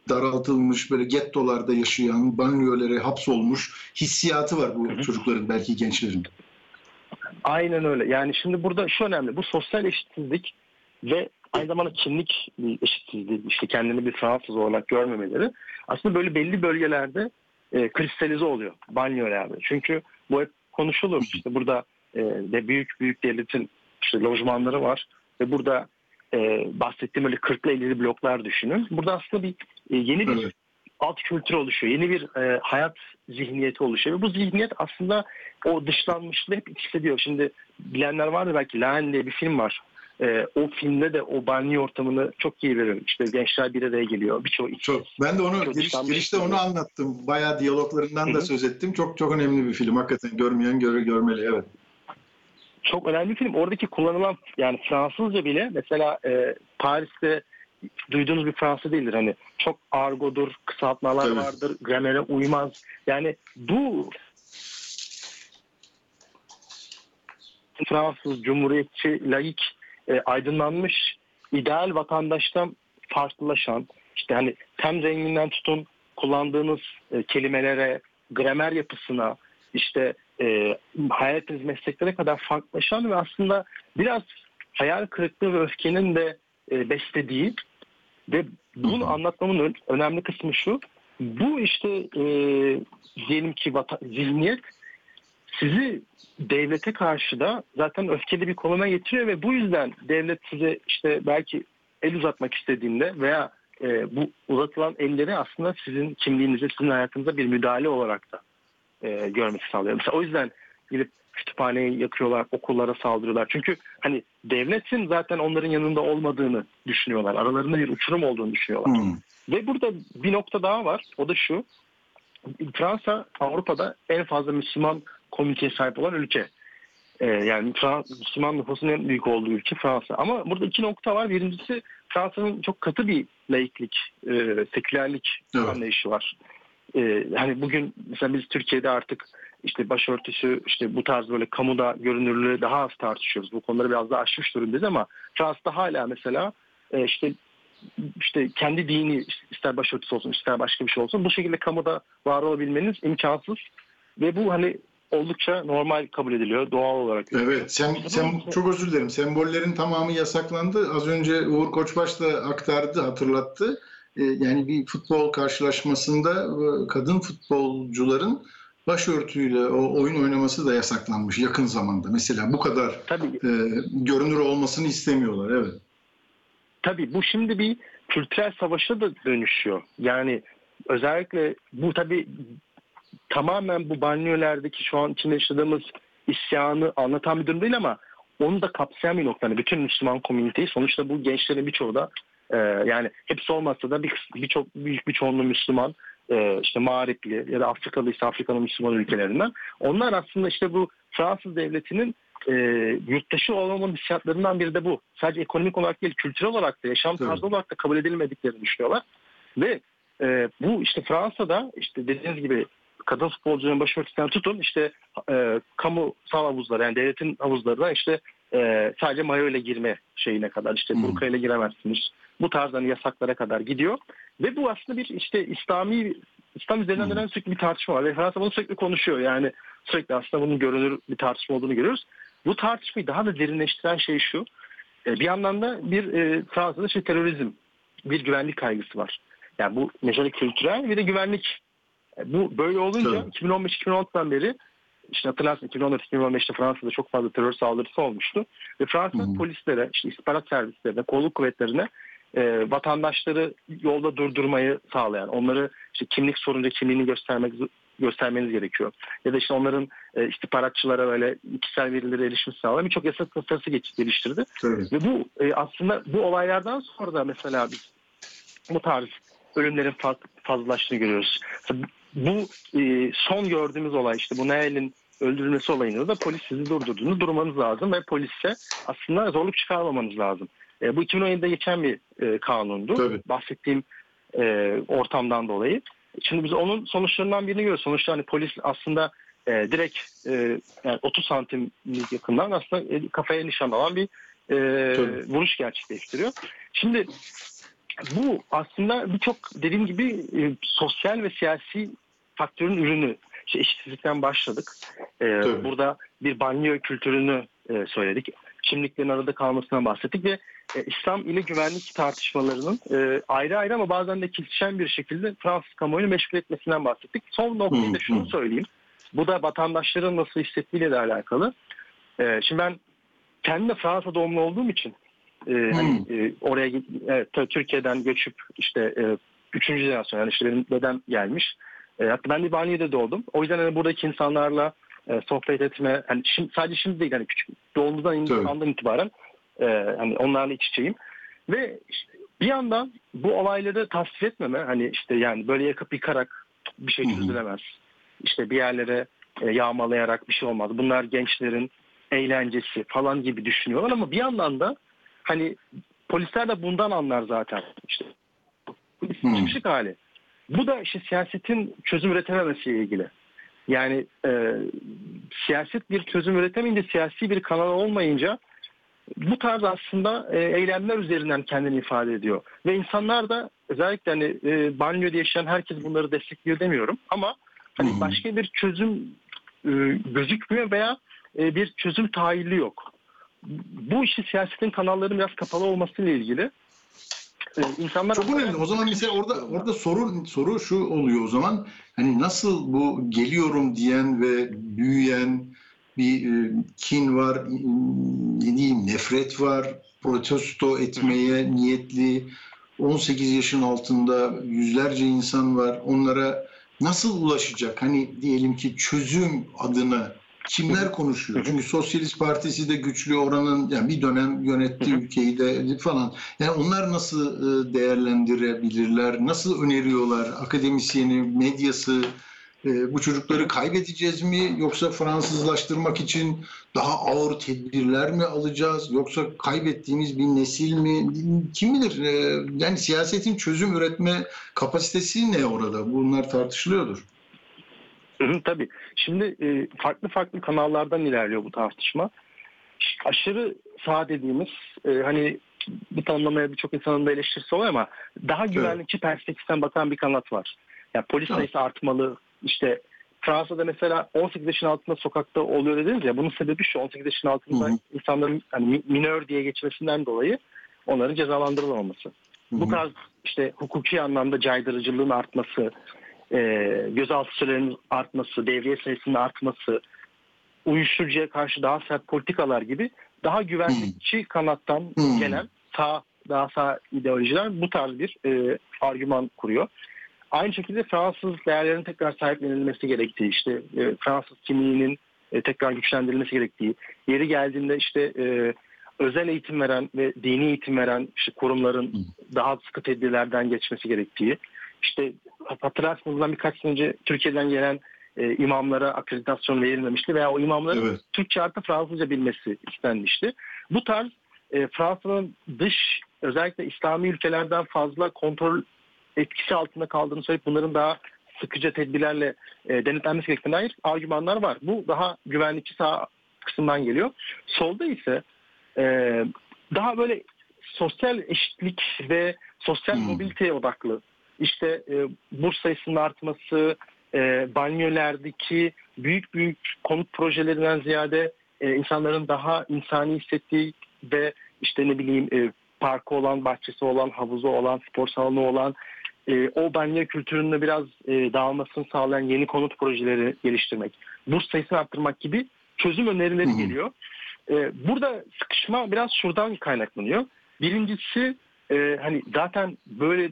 daraltılmış böyle gettolarda yaşayan, banliyölere hapsolmuş hissiyatı var bu Hı hı. çocukların belki gençlerin. Aynen öyle. Yani şimdi burada şu önemli. Bu sosyal eşitsizlik ve aynı zamanda kimlik eşitsizliği, işte kendini bir Fransız olarak görmemeleri aslında böyle belli bölgelerde e, kristalize oluyor banyolerde. Çünkü bu hep konuşulur. İşte burada e, de büyük büyük devletin işte lojmanları var ve burada e, bahsettiğim öyle 40'lı 50'li bloklar düşünün. Burada aslında bir e, yeni bir Evet. Alt kültür oluşuyor. Yeni bir e, hayat zihniyeti oluşuyor. Ve bu zihniyet aslında o dışlanmışlığı hep hissediyor. Şimdi bilenler vardır belki Laen diye bir film var. e, o filmde de o banyo ortamını çok iyi veriyor. İşte gençler bir araya geliyor. Birçoğu Çok. Ben de onu Çok giriş, girişte onu anlattım. Bayağı diyaloglarından Hı da söz ettim. Çok çok önemli bir film. Hakikaten görmeyen görür görmeli. Evet. çok önemli bir film. Oradaki kullanılan yani Fransızca bile mesela e, Paris'te duyduğunuz bir Fransız değildir. Hani çok argodur, kısaltmalar Tabii. vardır, gramere uymaz. Yani bu Fransız, cumhuriyetçi, laik, e, aydınlanmış, ideal vatandaştan farklılaşan, işte hani tem renginden tutun kullandığınız e, kelimelere, gramer yapısına, işte e, hayal ettiğiniz mesleklere kadar farklılaşan ve aslında biraz hayal kırıklığı ve öfkenin de e, beslediği ve bunu anlatmamın ön- önemli kısmı şu. Bu işte e, diyelim ki vata- zihniyet sizi devlete karşı da zaten öfkeli bir konuma getiriyor ve bu yüzden devlet size işte belki el uzatmak istediğinde veya e, bu uzatılan elleri aslında sizin kimliğinize, sizin hayatınıza bir müdahale olarak da e, görmek sağlıyor. Mesela o yüzden gidip kütüphaneyi yakıyorlar, okullara saldırıyorlar. Çünkü hani devletin zaten onların yanında olmadığını düşünüyorlar. Aralarında bir uçurum olduğunu düşünüyorlar. Hmm. Ve burada bir nokta daha var. O da şu. Fransa Avrupa'da en fazla Müslüman komüniteye sahip olan ülke. Ee, yani Frans- Müslüman nüfusun en büyük olduğu ülke Fransa. Ama burada iki nokta var. Birincisi Fransa'nın çok katı bir laiklik, e, sekülerlik Evet. anlayışı var. Ee, hani bugün mesela biz Türkiye'de artık işte başörtüsü, işte bu tarz böyle kamuda görünürlüğü daha az tartışıyoruz. Bu konuları biraz daha aşmış durumdayız ama Fransa'da hala mesela e, işte işte kendi dini ister başörtüsü olsun ister başka bir şey olsun bu şekilde kamuda var olabilmeniz imkansız ve bu hani oldukça normal kabul ediliyor doğal olarak. Evet, sen, sen çok özür dilerim. Sembollerin tamamı yasaklandı. Az önce Uğur Koçbaş da aktardı, hatırlattı. Ee, yani bir futbol karşılaşmasında e, kadın futbolcuların başörtüyle o oyun oynaması da yasaklanmış yakın zamanda. Mesela bu kadar Tabii e, görünür olmasını istemiyorlar. Evet. Tabii bu şimdi bir kültürel savaşa da dönüşüyor. Yani özellikle bu tabii tamamen bu banliyölerdeki şu an içinde yaşadığımız isyanı anlatan bir durum değil ama onu da kapsayan bir nokta. Yani bütün Müslüman komüniteyi sonuçta bu gençlerin birçoğu da e, yani hepsi olmazsa da bir birçok büyük bir çoğunluğu Müslüman e, işte mağripli ya da Afrikalıysa Afrika'nın Müslüman ülkelerinden. Onlar aslında işte bu Fransız devletinin e, yurttaşı olmamanın hissiyatlarından biri de bu. Sadece ekonomik olarak değil, kültürel olarak da, yaşam tarzı olarak da kabul edilmediklerini düşünüyorlar. Ve e, bu işte Fransa'da işte dediğiniz gibi kadın futbolcuların başörtüsünden tutun işte e, kamusal havuzlar yani devletin havuzlarına işte e, sadece mayo ile girme şeyine kadar işte Hmm. burka ile giremezsiniz. Bu tarz hani yasaklara kadar gidiyor. Ve bu aslında bir işte İslami İslam üzerinden Hmm. dönen sürekli bir tartışma var. Ve Fransa bunu sürekli konuşuyor. Yani sürekli aslında bunun görünür bir tartışma olduğunu görüyoruz. Bu tartışmayı daha da derinleştiren şey şu. E, bir yandan da bir e, Fransa'da işte terörizm, bir güvenlik kaygısı var. Yani bu mesele kültürel bir de güvenlik. E, bu böyle olunca Tabii. 2015-2016'dan beri işte hatırlarsın 2014-2015'te Fransa'da çok fazla terör saldırısı olmuştu. Ve Fransa Hı hı. polislere, işte istihbarat servislerine, kolluk kuvvetlerine e, vatandaşları yolda durdurmayı sağlayan, onları işte kimlik sorunca kimliğini göstermek göstermeniz gerekiyor. Ya da işte onların e, istihbaratçılara böyle kişisel verilere erişim sağlayan birçok yasak tasarısı geliştirdi. Tabii. Ve bu e, aslında bu olaylardan sonra da mesela biz bu tarz ölümlerin fa- fazlalaştığını görüyoruz. Bu e, son gördüğümüz olay işte bu Nail'in öldürülmesi olayında da polis sizi durdurduğunu durmanız lazım ve polise aslında zorluk çıkarmamanız lazım. E, bu 2017'de geçen bir e, kanundu. Tabii. Bahsettiğim e, ortamdan dolayı. Şimdi biz onun sonuçlarından birini görüyoruz. Sonuçta hani polis aslında e, direkt e, yani 30 santimlik yakından aslında e, kafaya nişan alan bir e, Tabii. vuruş gerçekleştiriyor. Şimdi bu aslında birçok dediğim gibi e, sosyal ve siyasi faktörün ürünü. İşte eşitsizlikten başladık. E, Tabii. burada bir banyo kültürünü e, söyledik. Kimliklerin arada kalmasından bahsettik ve e, İslam ile güvenlik tartışmalarının e, ayrı ayrı ama bazen de kesişen bir şekilde Fransız kamuoyunu meşgul etmesinden bahsettik. Son noktayı da şunu söyleyeyim. Bu da vatandaşların nasıl hissettiğiyle de alakalı. E, şimdi ben kendim de Fransa doğumlu olduğum için e, hani, e, oraya evet, tabii Türkiye'den göçüp işte e, üçüncü jenerasyon yani işte benim dedem gelmiş. E, hatta ben de Banliyö'de doğdum. O yüzden hani buradaki insanlarla e, sohbet etme, hani şimdi, sadece şimdi değil hani küçük doğduğumuzdan Tabii. andan itibaren E, hani onlarla iç içeyim. Ve işte bir yandan bu olayları tasvip etmeme hani işte yani böyle yakıp yıkarak bir şey çözülemez. İşte bir yerlere e, yağmalayarak bir şey olmaz. Bunlar gençlerin eğlencesi falan gibi düşünüyorlar ama bir yandan da hani polisler de bundan anlar zaten. İşte polis hali. Bu da işte siyasetin çözüm üretememesiyle ilgili. Yani e, siyaset bir çözüm üretemeyince, siyasi bir kanal olmayınca bu tarz aslında e, eylemler üzerinden kendini ifade ediyor. Ve insanlar da özellikle hani e, banyoda yaşayan herkes bunları destekliyor demiyorum ama hani hı. başka bir çözüm e, gözükmüyor veya e, bir çözüm tahayyülü yok. Bu işi siyasetin kanalları biraz kapalı olmasıyla ilgili. E, insanlar Çok önemli. O zaman mesela orada orada soru soru şu oluyor o zaman. Hani nasıl bu geliyorum diyen ve büyüyen bir e, kin var, e, ne diyeyim nefret var, protesto etmeye niyetli 18 yaşın altında yüzlerce insan var. Onlara nasıl ulaşacak? Hani diyelim ki çözüm adına kimler konuşuyor? Çünkü Sosyalist Partisi de güçlü oranın yani bir dönem yönetti Hı hı. ülkeyi de falan. Yani onlar nasıl e, değerlendirebilirler? Nasıl öneriyorlar? Akademisyeni, medyası e, bu çocukları kaybedeceğiz mi? Yoksa Fransızlaştırmak için daha ağır tedbirler mi alacağız? Yoksa kaybettiğimiz bir nesil mi? Kim bilir? E, Yani siyasetin çözüm üretme kapasitesi ne orada? Bunlar tartışılıyordur. Hı hı, Tabii. Şimdi e, farklı farklı kanallardan ilerliyor bu tartışma. Aşırı sağ dediğimiz e, hani bu tanımlamaya birçok insanın da eleştirisi oluyor ama daha güvenlikçi perspektiften bakan bir kanat var. Yani polis Evet. sayısı artmalı. İşte Fransa'da mesela 18 yaşın altında sokakta oluyor dediniz ya bunun sebebi şu 18 yaşın altında Hı hı. insanların hani mi- minör diye geçmesinden dolayı onların cezalandırılmaması. Hı Bu hı. tarz işte hukuki anlamda caydırıcılığın artması, e, gözaltı sürelerinin artması, devriye sayısının artması, uyuşturucuya karşı daha sert politikalar gibi daha güvenlikçi kanattan Hmm. gelen sağ daha sağ ideolojiler bu tarz bir e, argüman kuruyor. Aynı şekilde Fransız değerlerin tekrar sahiplenilmesi gerektiği, işte e, Fransız kimliğinin e, tekrar güçlendirilmesi gerektiği, yeri geldiğinde işte e, özel eğitim veren ve dini eğitim veren işte kurumların daha sıkı tedbirlerden geçmesi gerektiği, işte hatırlarsınız bundan birkaç sene önce Türkiye'den gelen e, imamlara akreditasyon verilmemişti veya o imamların Evet. Türkçe artı Fransızca bilmesi istenmişti. Bu tarz e, Fransa'nın dış özellikle İslami ülkelerden fazla kontrol etkisi altında kaldığını söyleyip bunların daha sıkıca tedbirlerle e, denetlenmesi gerektiğine dair argümanlar var. Bu daha güvenlikçi sağ kısımdan geliyor. Solda ise e, daha böyle sosyal eşitlik ve sosyal Hmm. mobiliteye odaklı. İşte e, burs sayısının artması, e, banyolardaki büyük büyük konut projelerinden ziyade e, insanların daha insani hissettiği ve işte ne bileyim e, parkı olan, bahçesi olan, havuzu olan, spor salonu olan e, o banyo kültüründe biraz e, dağılmasını sağlayan yeni konut projeleri geliştirmek, burs sayısını arttırmak gibi çözüm önerileri geliyor. E, burada sıkışma biraz şuradan kaynaklanıyor. Birincisi e, hani zaten böyle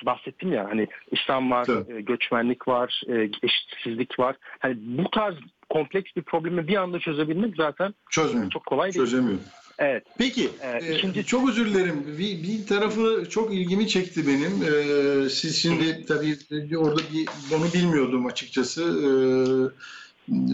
şu bahsettim ya hani İslam var, e, göçmenlik var, e, eşitsizlik var. Hani bu tarz kompleks bir problemi bir anda çözebilmek zaten Çözmüyor. çok kolay değil. Çözemiyor. Evet. Peki, Evet, e, ikinci- çok özür dilerim. Bir, bir tarafı çok ilgimi çekti benim. E, siz şimdi tabii orada bir onu bilmiyordum açıkçası. E,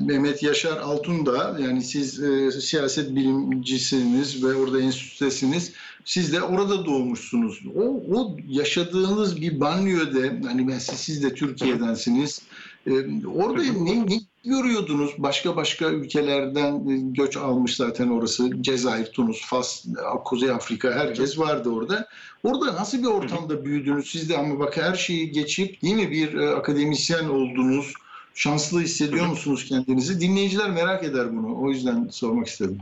Mehmet Yaşar Altun da yani siz e, siyaset bilimcisiniz ve orada enstitüdesiniz. Siz de orada doğmuşsunuz. O, o yaşadığınız bir banyoda hani ben siz, de Türkiye'densiniz. E, orada ne, ne görüyordunuz? Başka başka ülkelerden e, göç almış zaten orası. Cezayir, Tunus, Fas, Kuzey Afrika herkes vardı orada. Orada nasıl bir ortamda büyüdünüz? Siz de ama bak her şeyi geçip değil mi bir e, akademisyen oldunuz. Şanslı hissediyor musunuz kendinizi? Dinleyiciler merak eder bunu. O yüzden sormak istedim.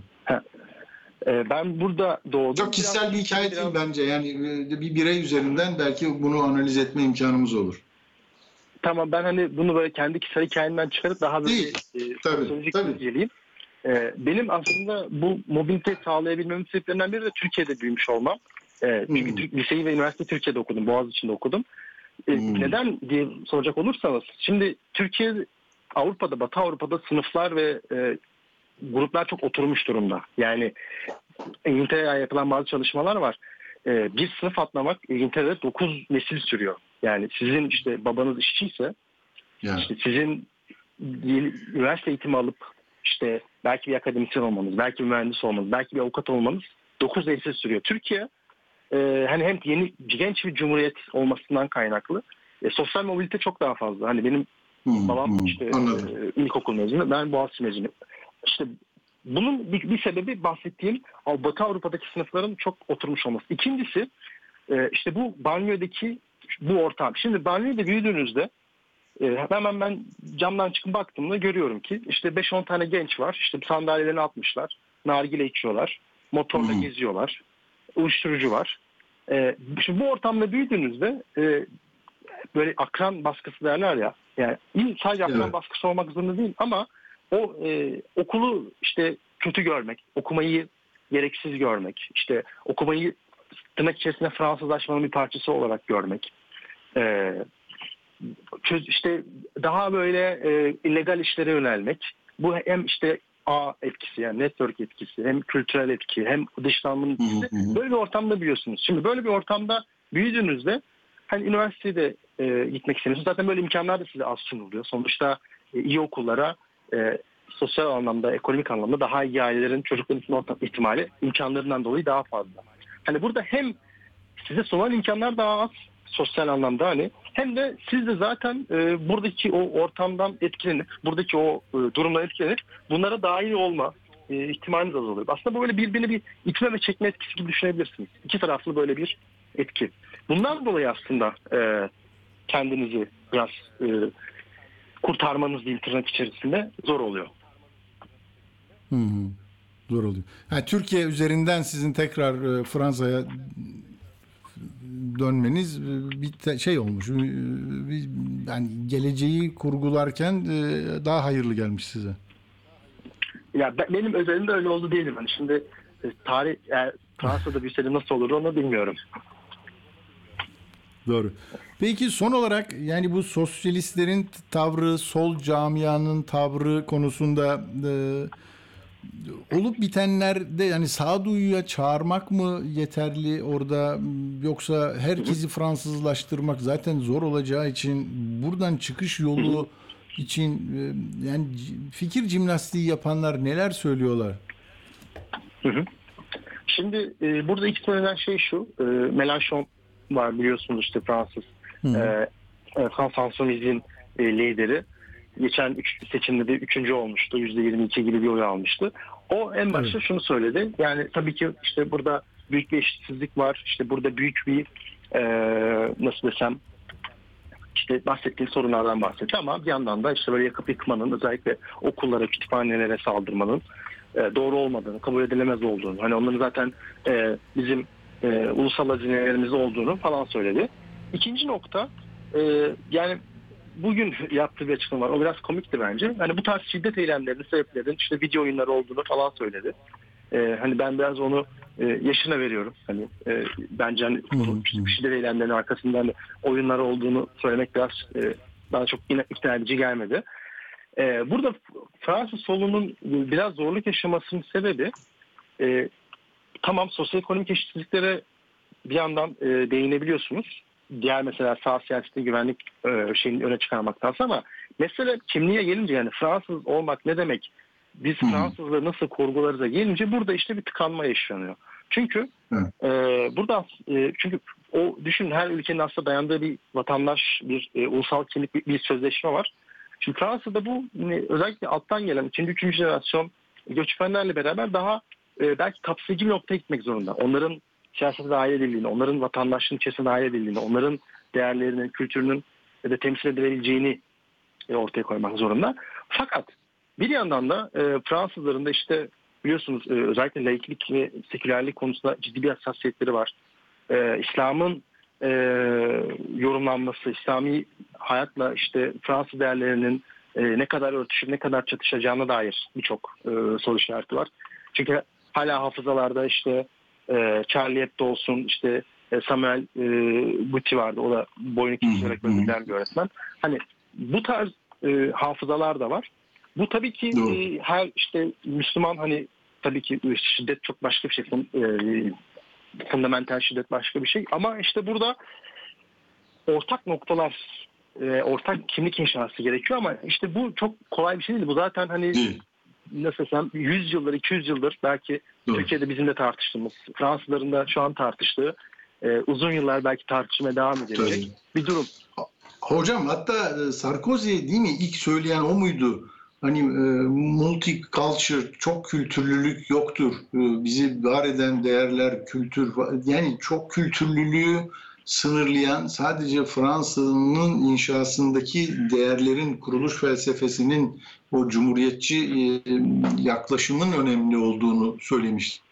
E, ben burada doğdum. Çok kişisel bir hikaye değil Biraz- bence. Yani e, bir birey üzerinden belki bunu analiz etme imkanımız olur. Tamam ben hani bunu böyle kendi kişisel hikayemden çıkarıp daha böyle Değil. e, Tabii, tabii. inceleyeyim. E, benim aslında bu mobilite sağlayabilmemin sebeplerinden biri de Türkiye'de büyümüş olmam. E, çünkü Hmm. Türk- liseyi ve üniversite Türkiye'de okudum. Boğaziçi'nde okudum. E, Hmm. Neden diye soracak olursanız şimdi Türkiye Avrupa'da, Batı Avrupa'da sınıflar ve e, gruplar çok oturmuş durumda. Yani İngiltere'ye yapılan bazı çalışmalar var. E, bir sınıf atlamak İngiltere'de 9 nesil sürüyor. Yani sizin işte babanız işçiyse Yani. işte sizin üniversite eğitimi alıp işte belki bir akademisyen olmanız, belki bir mühendis olmanız, belki bir avukat olmanız 9 nesil sürüyor. Türkiye e, hani hem yeni genç bir cumhuriyet olmasından kaynaklı e, sosyal mobilite çok daha fazla. Hani benim Hı, babam hı, işte Anladım. e, ilkokul mezunu, ben Boğaziçi mezunuyum. İşte bunun bir, bir sebebi bahsettiğim Batı Avrupa'daki sınıfların çok oturmuş olması. İkincisi e, işte bu banyodaki bu ortam. Şimdi banyoda büyüdüğünüzde e, hemen ben camdan çıkıp baktığımda görüyorum ki işte 5-10 tane genç var. İşte sandalyelerini atmışlar. Nargile içiyorlar. Motorla Hmm. geziyorlar. Uyuşturucu var. E, şimdi bu ortamda büyüdüğünüzde e, böyle akran baskısı derler ya. Yani sadece akran Evet. baskısı olmak zorunda değil ama o e, okulu işte kötü görmek, okumayı gereksiz görmek, işte okumayı tırnak içerisinde Fransızlaşmanın bir parçası olarak görmek. E, işte daha böyle e, illegal işlere yönelmek. Bu hem işte ağ etkisi yani network etkisi hem kültürel etki hem dışlanmanın etkisi. Böyle bir ortamda büyüyorsunuz. Şimdi böyle bir ortamda büyüdüğünüzde hani üniversitede e, gitmek istemiyorsunuz. Zaten böyle imkanlar da size az sunuluyor. Sonuçta e, iyi okullara e, sosyal anlamda, ekonomik anlamda daha iyi ailelerin çocukların için ortak ihtimali imkanlarından dolayı daha fazla. Hani burada hem size sunulan imkanlar daha az sosyal anlamda hani hem de siz de zaten e, buradaki o ortamdan etkilenip buradaki o e, durumdan etkilenip bunlara dahil olma e, ihtimaliniz azalıyor. Aslında böyle birbirini bir itme ve çekme etkisi gibi düşünebilirsiniz. İki taraflı böyle bir etki. Bundan dolayı aslında e, kendinizi biraz e, kurtarmanız diyeyim tırnak içerisinde zor oluyor. Hı hı. Zor oluyor. Ha, Türkiye üzerinden sizin tekrar e, Fransa'ya dönmeniz e, bir şey olmuş. E, Yani geleceği kurgularken daha hayırlı gelmiş size. Ya ben- benim özelimde öyle oldu değilim. Hani şimdi tarih eğer Fransa'da büyüseydim nasıl olur onu bilmiyorum. Doğru. Peki son olarak yani bu sosyalistlerin tavrı, sol camianın tavrı konusunda e, olup bitenlerde yani sağduyuya çağırmak mı yeterli orada yoksa herkesi Fransızlaştırmak zaten zor olacağı için buradan çıkış yolu için e, yani fikir jimnastiği yapanlar neler söylüyorlar? Şimdi e, burada ilk söylenen şey şu. E, Mélenchon var biliyorsunuz işte Fransız. Hı. E, e, Insoumise'in e, lideri. Geçen üç, seçimde de üçüncü olmuştu. %22 gibi bir oy almıştı. O en başta Evet. şunu söyledi. Yani tabii ki işte burada büyük bir eşitsizlik var. İşte burada büyük bir e, nasıl desem işte bahsettiğim sorunlardan bahsetti ama bir yandan da işte böyle yakıp yıkmanın özellikle okullara, kütüphanelere saldırmanın e, doğru olmadığını, kabul edilemez olduğunu, hani onların zaten e, bizim e, ulusal hazinelerimizde olduğunu falan söyledi. İkinci nokta e, yani bugün yaptığı bir açıklama var. O biraz komikti bence. Hani bu tarz şiddet eylemlerinin sebeplerinin işte video oyunları olduğunu falan söyledi. E, hani ben biraz onu e, yaşına veriyorum. Hani e, bence hani bu şiddet eylemlerinin arkasında hani oyunlar olduğunu söylemek biraz e, bana çok ikna edici gelmedi. E, burada Fransız solunun biraz zorluk yaşamasının sebebi e, tamam sosyoekonomik eşitsizliklere bir yandan e, değinebiliyorsunuz. Diğer mesela sağ siyaseti güvenlik e, şeyini öne çıkarmaktansa ama mesele kimliğe gelince yani Fransız olmak ne demek? Biz Hı. Fransızları nasıl kurgularıza gelince burada işte bir tıkanma yaşanıyor. Çünkü e, burada e, çünkü o düşün her ülkenin aslında dayandığı bir vatandaş, bir e, ulusal kimlik, bir, bir sözleşme var. Şimdi Fransa'da bu yine özellikle alttan gelen ikinci, üçüncü jenerasyon göçmenlerle beraber daha e, belki kapsayıcı bir noktaya gitmek zorunda. Onların siyasete dahil edildiğini, onların vatandaşlığın içerisine dahil edildiğini, onların değerlerinin, kültürünün da temsil edilebileceğini e, ortaya koymak zorunda. Fakat bir yandan da e, Fransızların da işte biliyorsunuz e, özellikle laiklik ve sekülerlik konusunda ciddi bir hassasiyetleri var. E, İslam'ın e, yorumlanması, İslami hayatla işte Fransız değerlerinin e, ne kadar örtüşüp ne kadar çatışacağına dair birçok e, soru işareti var. Çünkü hala hafızalarda işte e, Charlie Hebdo olsun işte e, Samuel e, Gutti vardı. O da boynu hı. öldürülen bir öğretmen. Hani bu tarz e, hafızalar da var. Bu tabii ki Doğru. e, her işte Müslüman hani tabii ki şiddet çok başka bir şey. E, fundamental şiddet başka bir şey. Ama işte burada ortak noktalar, e, ortak kimlik inşası gerekiyor ama işte bu çok kolay bir şey değil. Bu zaten hani Değil. Nasıl desem 100 yıldır, 200 yıldır belki Doğru. Türkiye'de bizim de tartıştığımız, Fransızların da şu an tartıştığı, e, uzun yıllar belki tartışmaya devam edilecek Tabii. bir durum. Hocam hatta e, Sarkozy değil mi ilk söyleyen o muydu? Hani e, multicultural, çok kültürlülük yoktur. E, bizi var eden değerler, kültür, yani çok kültürlülüğü sınırlayan sadece Fransa'nın inşasındaki değerlerin kuruluş felsefesinin o cumhuriyetçi e, yaklaşımın önemli olduğunu söylemişti.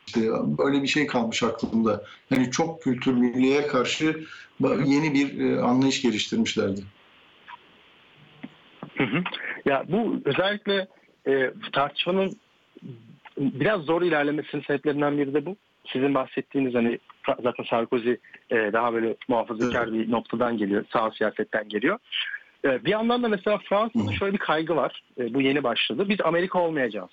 Böyle bir şey kalmış aklımda. Yani çok kültürlülüğe karşı yeni bir e, anlayış geliştirmişlerdi. Hı hı. Ya bu özellikle e, tartışmanın biraz zor ilerlemesinin sebeplerinden biri de bu. Sizin bahsettiğiniz hani zaten Sarkozy e, daha böyle muhafazakar bir noktadan geliyor, sağ siyasetten geliyor. E, bir yandan da mesela Fransa'da şöyle bir kaygı var. E, bu yeni başladı. Biz Amerika olmayacağız.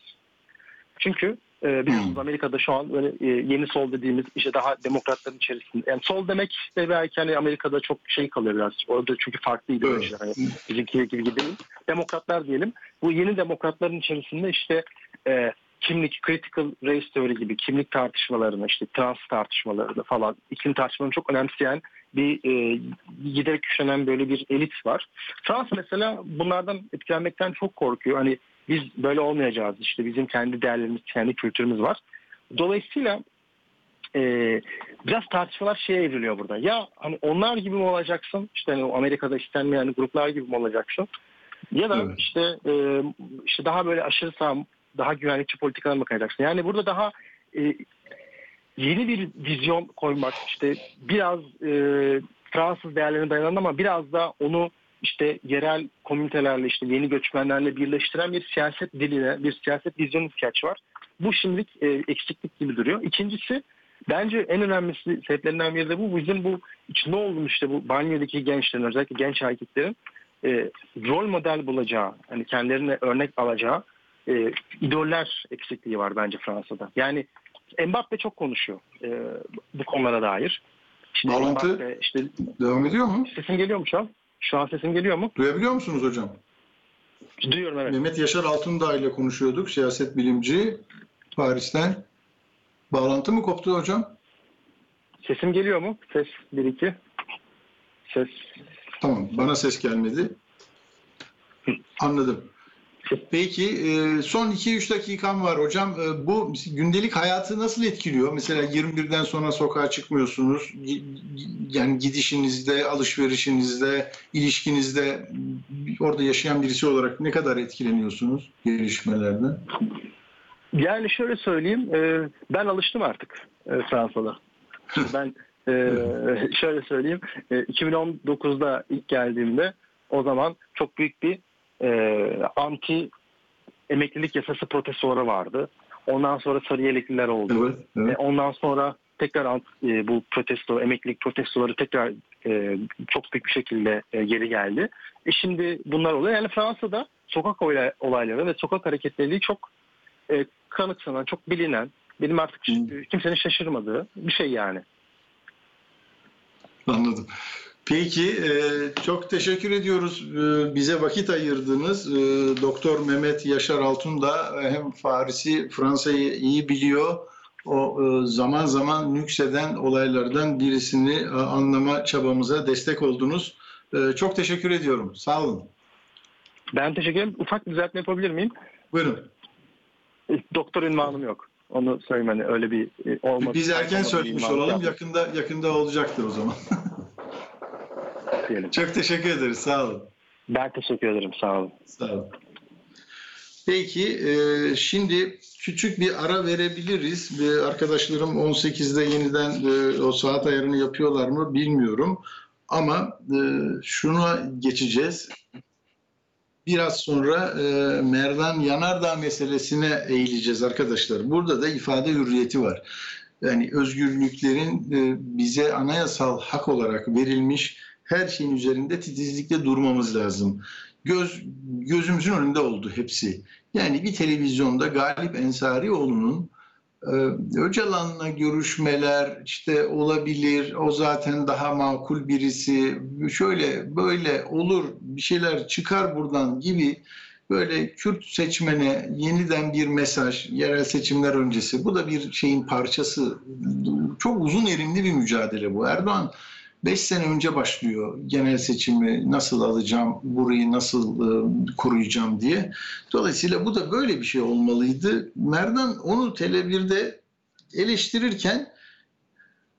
Çünkü e, biliyorsunuz Amerika'da şu an böyle e, yeni sol dediğimiz işte daha demokratların içerisinde. Yani sol demek de belki hani Amerika'da çok şey kalıyor biraz. Orada çünkü farklı ideolojiler. Hani bizimki gibi değil. Demokratlar diyelim. Bu yeni demokratların içerisinde işte e, kimlik, critical race theory gibi kimlik tartışmalarını, işte trans tartışmalarını falan, iklim tartışmalarını çok önemseyen bir e, giderek güçlenen böyle bir elit var. Fransa mesela bunlardan etkilenmekten çok korkuyor. Hani biz böyle olmayacağız. İşte bizim kendi değerlerimiz, kendi kültürümüz var. Dolayısıyla e, biraz tartışmalar şeye evriliyor burada. Ya hani onlar gibi mi olacaksın? İşte hani o Amerika'da istenmeyen gruplar gibi mi olacaksın? Ya da Evet. işte e, işte daha böyle aşırı sağ, daha güvenlikçi politikalar mı kayacaksın? Yani burada daha e, yeni bir vizyon koymak, işte biraz e, Fransız değerlerine dayanan ama biraz da onu işte yerel komünitelerle işte yeni göçmenlerle birleştiren bir siyaset diline, bir siyaset vizyonu ihtiyaç var. Bu şimdilik e, eksiklik gibi duruyor. İkincisi bence en önemlisi sebeplerinden biri de bu. Bizim bu içinde olduğumuz işte bu banyodaki gençlerin özellikle genç erkeklerin e, rol model bulacağı, hani kendilerine örnek alacağı e, idoller eksikliği var bence Fransa'da. Yani Mbappe çok konuşuyor e, bu konulara dair. İşte Bağlantı- Mbappe, işte Devam ediyor mu? sesim geliyor mu şu an? Şu an sesim geliyor mu? Duyabiliyor musunuz hocam? Duyuyorum evet. Mehmet Yaşar Altundağ ile konuşuyorduk. Siyaset bilimci Paris'ten. Bağlantı mı koptu hocam? Sesim geliyor mu? Ses 1 2. Ses Tamam. Bana ses gelmedi. Anladım. Peki e, son 2-3 dakikam var hocam. E, Bu gündelik hayatı nasıl etkiliyor? Mesela 21'den sonra sokağa çıkmıyorsunuz. Yani gidişinizde, alışverişinizde, ilişkinizde orada yaşayan birisi olarak ne kadar etkileniyorsunuz gelişmelerden? Yani şöyle söyleyeyim, e, ben alıştım artık Fransa'da. ben şöyle söyleyeyim, e, 2019'da ilk geldiğimde o zaman çok büyük bir e, anti emeklilik yasası protestoları vardı. Ondan sonra sarı yelekliler oldu. Evet, E, evet. Ondan sonra tekrar e, bu protesto, emeklilik protestoları tekrar e, çok büyük bir şekilde e, geri geldi. E şimdi bunlar oluyor. Yani Fransa'da sokak olay- olayları ve sokak hareketliliği çok e, kanıksanan, çok bilinen, benim artık kimsenin şaşırmadığı bir şey yani. Anladım. Peki, e, çok teşekkür ediyoruz. E, bize vakit ayırdınız. E, Doktor Mehmet Yaşar Altun da hem Paris'i, Fransa'yı iyi biliyor. O zaman zaman nükseden olaylardan birisini anlama çabamıza destek oldunuz. Çok teşekkür ediyorum. Sağ olun. Ben teşekkür ederim. Ufak bir düzeltme yapabilir miyim? Buyurun. Doktor ünvanım yok. Onu söyleyeyim hani öyle bir olmadı. Biz erken söylemiş olalım. Yakında yakında olacaktır o zaman. diyelim. çok teşekkür ederiz. Sağ olun. Ben teşekkür ederim. Sağ olun. Sağ olun. Peki, e, şimdi küçük bir ara verebiliriz. E, arkadaşlarım 18'de yeniden e, o saat ayarını yapıyorlar mı bilmiyorum. Ama e, şuna geçeceğiz. Biraz sonra e, Merdan Yanardağ meselesine eğileceğiz arkadaşlar. Burada da ifade hürriyeti var. Yani özgürlüklerin e, bize anayasal hak olarak verilmiş her şeyin üzerinde titizlikle durmamız lazım göz gözümüzün önünde oldu hepsi. Yani bir televizyonda Galip Ensarioğlu'nun Ee, Öcalan'la görüşmeler işte olabilir, o zaten daha makul birisi, şöyle böyle olur bir şeyler çıkar buradan gibi böyle Kürt seçmene yeniden bir mesaj, yerel seçimler öncesi. Bu da bir şeyin parçası. Çok uzun erimli bir mücadele bu. Erdoğan 5 sene önce başlıyor genel seçimi nasıl alacağım, burayı nasıl e, koruyacağım diye. Dolayısıyla bu da böyle bir şey olmalıydı. Merdan onu Tele1'de eleştirirken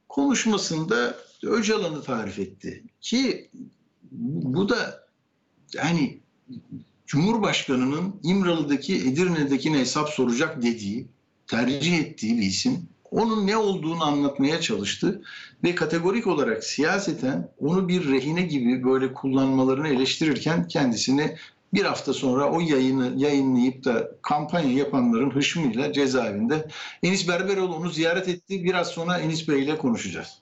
konuşmasında Öcalan'ı tarif etti. Ki bu da yani Cumhurbaşkanı'nın İmralı'daki Edirne'dekine hesap soracak dediği, tercih ettiği bir isim. Onun ne olduğunu anlatmaya çalıştı ve kategorik olarak siyaseten onu bir rehine gibi böyle kullanmalarını eleştirirken kendisini bir hafta sonra o yayını yayınlayıp da kampanya yapanların hışmıyla cezaevinde. Enis Berberoğlu onu ziyaret etti. Biraz sonra Enis Bey ile konuşacağız.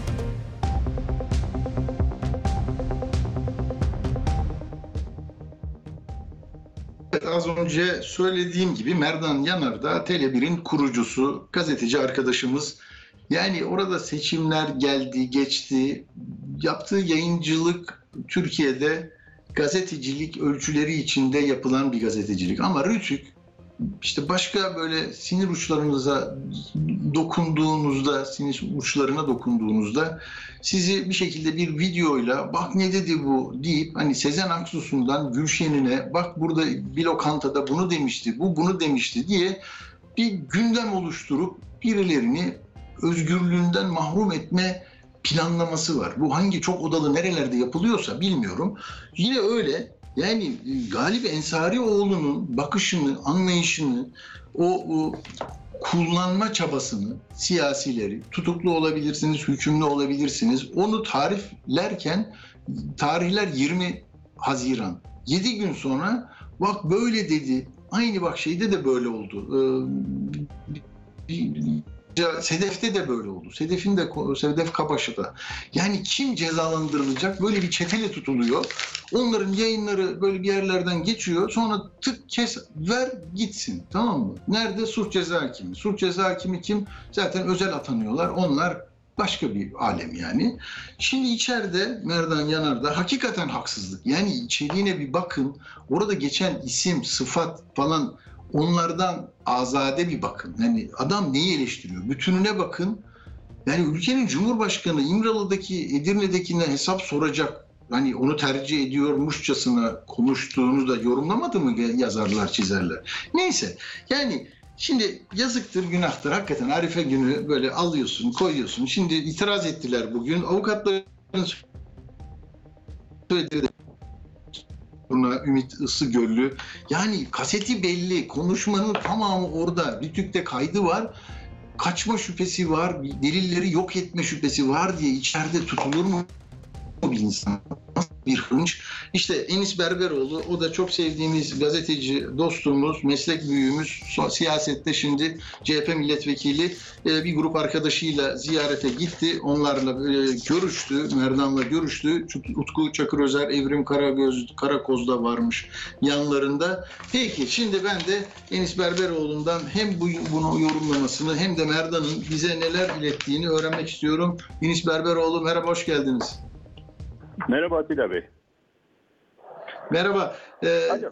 Az önce söylediğim gibi Merdan Yanar da Tele1'in kurucusu, gazeteci arkadaşımız. Yani orada seçimler geldi, geçti. Yaptığı yayıncılık Türkiye'de gazetecilik ölçüleri içinde yapılan bir gazetecilik. Ama Rütük işte başka böyle sinir uçlarınıza dokunduğunuzda, sinir uçlarına dokunduğunuzda sizi bir şekilde bir videoyla bak ne dedi bu deyip hani Sezen Aksu'sundan Gülşen'ine bak burada bir lokantada bunu demişti, bu bunu demişti diye bir gündem oluşturup birilerini özgürlüğünden mahrum etme planlaması var. Bu hangi çok odalı nerelerde yapılıyorsa bilmiyorum. Yine öyle yani Galip Ensarioğlu'nun bakışını, anlayışını, o, o kullanma çabasını siyasileri, tutuklu olabilirsiniz, hükümlü olabilirsiniz. Onu tariflerken tarihler 20 Haziran. 7 gün sonra bak böyle dedi. Aynı bak şeyde de böyle oldu. Ee, Sedef'te de böyle oldu. Sedef'in de Sedef Kabaşı'da. Yani kim cezalandırılacak? Böyle bir çetele tutuluyor. Onların yayınları böyle bir yerlerden geçiyor. Sonra tık kes ver gitsin. Tamam mı? Nerede? Suç ceza hakimi. Suç ceza hakimi kim? Zaten özel atanıyorlar. Onlar başka bir alem yani. Şimdi içeride Merdan Yanar'da hakikaten haksızlık. Yani içeriğine bir bakın. Orada geçen isim, sıfat falan onlardan azade bir bakın. Yani adam neyi eleştiriyor? Bütününe bakın. Yani ülkenin Cumhurbaşkanı İmralı'daki, Edirne'dekine hesap soracak. Hani onu tercih ediyormuşçasına konuştuğunu da yorumlamadı mı yazarlar, çizerler? Neyse yani şimdi yazıktır, günahtır. Hakikaten Arife günü böyle alıyorsun, koyuyorsun. Şimdi itiraz ettiler bugün. Avukatların söylediği Buna Ümit Isı Göllü. Yani kaseti belli, konuşmanın tamamı orada. Rütük'te kaydı var. Kaçma şüphesi var, delilleri yok etme şüphesi var diye içeride tutulur mu bir insan? bir hınç. İşte Enis Berberoğlu, o da çok sevdiğimiz gazeteci dostumuz, meslek büyüğümüz, siyasette şimdi CHP milletvekili bir grup arkadaşıyla ziyarete gitti. Onlarla görüştü, Merdan'la görüştü. Utku Çakır Özer, Evrim Karagöz, Karakoz da varmış yanlarında. Peki şimdi ben de Enis Berberoğlu'ndan hem bu, bunu yorumlamasını hem de Merdan'ın bize neler ilettiğini öğrenmek istiyorum. Enis Berberoğlu merhaba, hoş geldiniz. Merhaba Atilla Bey. Merhaba. Ee,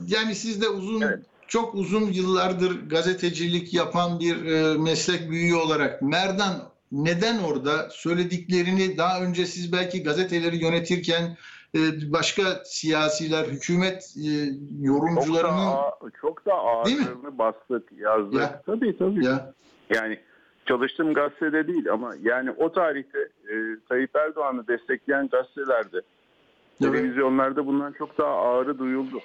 yani siz de uzun, evet. çok uzun yıllardır gazetecilik yapan bir e, meslek büyüğü olarak Merdan neden orada söylediklerini daha önce siz belki gazeteleri yönetirken e, başka siyasiler, hükümet e, Çok da, yorumcularının çok da Değil mi? ağırlığını bastık, yazdık. Ya. Tabii tabii. ya Yani çalıştığım gazetede değil ama yani o tarihte e, Tayyip Erdoğan'ı destekleyen gazetelerde, Evet. televizyonlarda bundan çok daha ağırı duyuldu.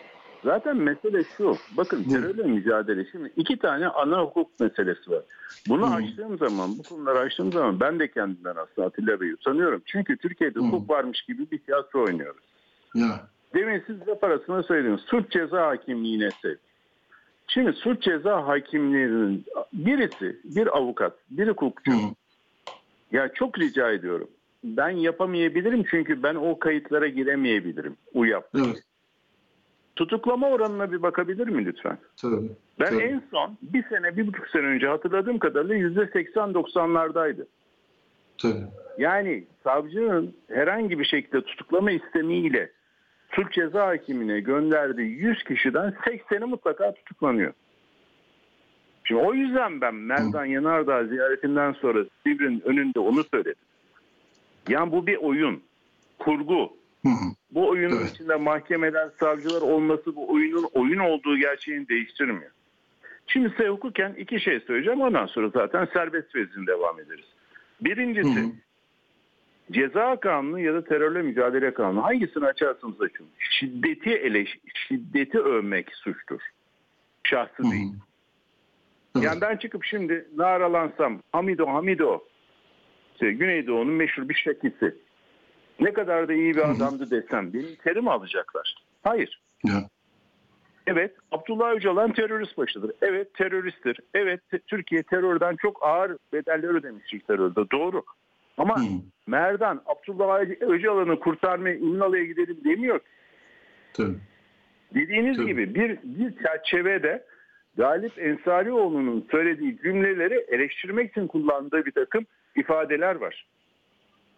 Zaten mesele şu. Bakın terörle mücadele. Şimdi iki tane ana hukuk meselesi var. Bunu Hı. açtığım zaman, bu konuları açtığım zaman ben de kendimden aslında Atilla Bey'i utanıyorum. Çünkü Türkiye'de Hı. hukuk varmış gibi bir tiyatro oynuyoruz. ya Demin siz laf arasında söylediniz. Suç ceza hakimliğine sevk. Şimdi suç ceza hakimliğinin birisi, bir avukat, bir hukukçu. Hı. Ya çok rica ediyorum. Ben yapamayabilirim çünkü ben o kayıtlara giremeyebilirim. UYAP. evet Tutuklama oranına bir bakabilir mi lütfen? tabii. Ben Tabii. en son bir sene, bir buçuk sene önce hatırladığım kadarıyla yüzde 80-90'lardaydı. Tabii. Yani savcının herhangi bir şekilde tutuklama istemiyle Türk Ceza Hakimine gönderdiği 100 kişiden 80'i mutlaka tutuklanıyor. Şimdi o yüzden ben Merdan Yanardağ ziyaretinden sonra Sivri'nin önünde onu söyledim. Yani bu bir oyun, kurgu. Hı hı. Bu oyunun Evet. içinde mahkemeler, savcılar olması bu oyunun oyun olduğu gerçeğini değiştirmiyor. Şimdi size hukuken iki şey söyleyeceğim. Ondan sonra zaten serbest vezin devam ederiz. Birincisi Hı hı. ceza kanunu ya da terörle mücadele kanunu hangisini açarsanız açın. Şiddeti eleş, şiddeti övmek suçtur. Şahsı Hı hı. değil. Evet. Yani ben çıkıp şimdi naralansam Hamido Hamido işte Güneydoğu'nun meşhur bir şekilsi. Ne kadar da iyi bir adamdı desem benim terim alacaklar. Hayır. Ya. Evet Abdullah Öcalan terörist başıdır. Evet teröristtir. Evet te- Türkiye terörden çok ağır bedeller ödemiştir terörde. Doğru. Ama hı. Merdan Abdullah Öcalan'ı kurtarmaya İmralı'ya gidelim demiyor. Tabii. Dediğiniz Tabii. gibi bir, bir çerçevede Galip Ensarioğlu'nun söylediği cümleleri eleştirmek için kullandığı bir takım ifadeler var.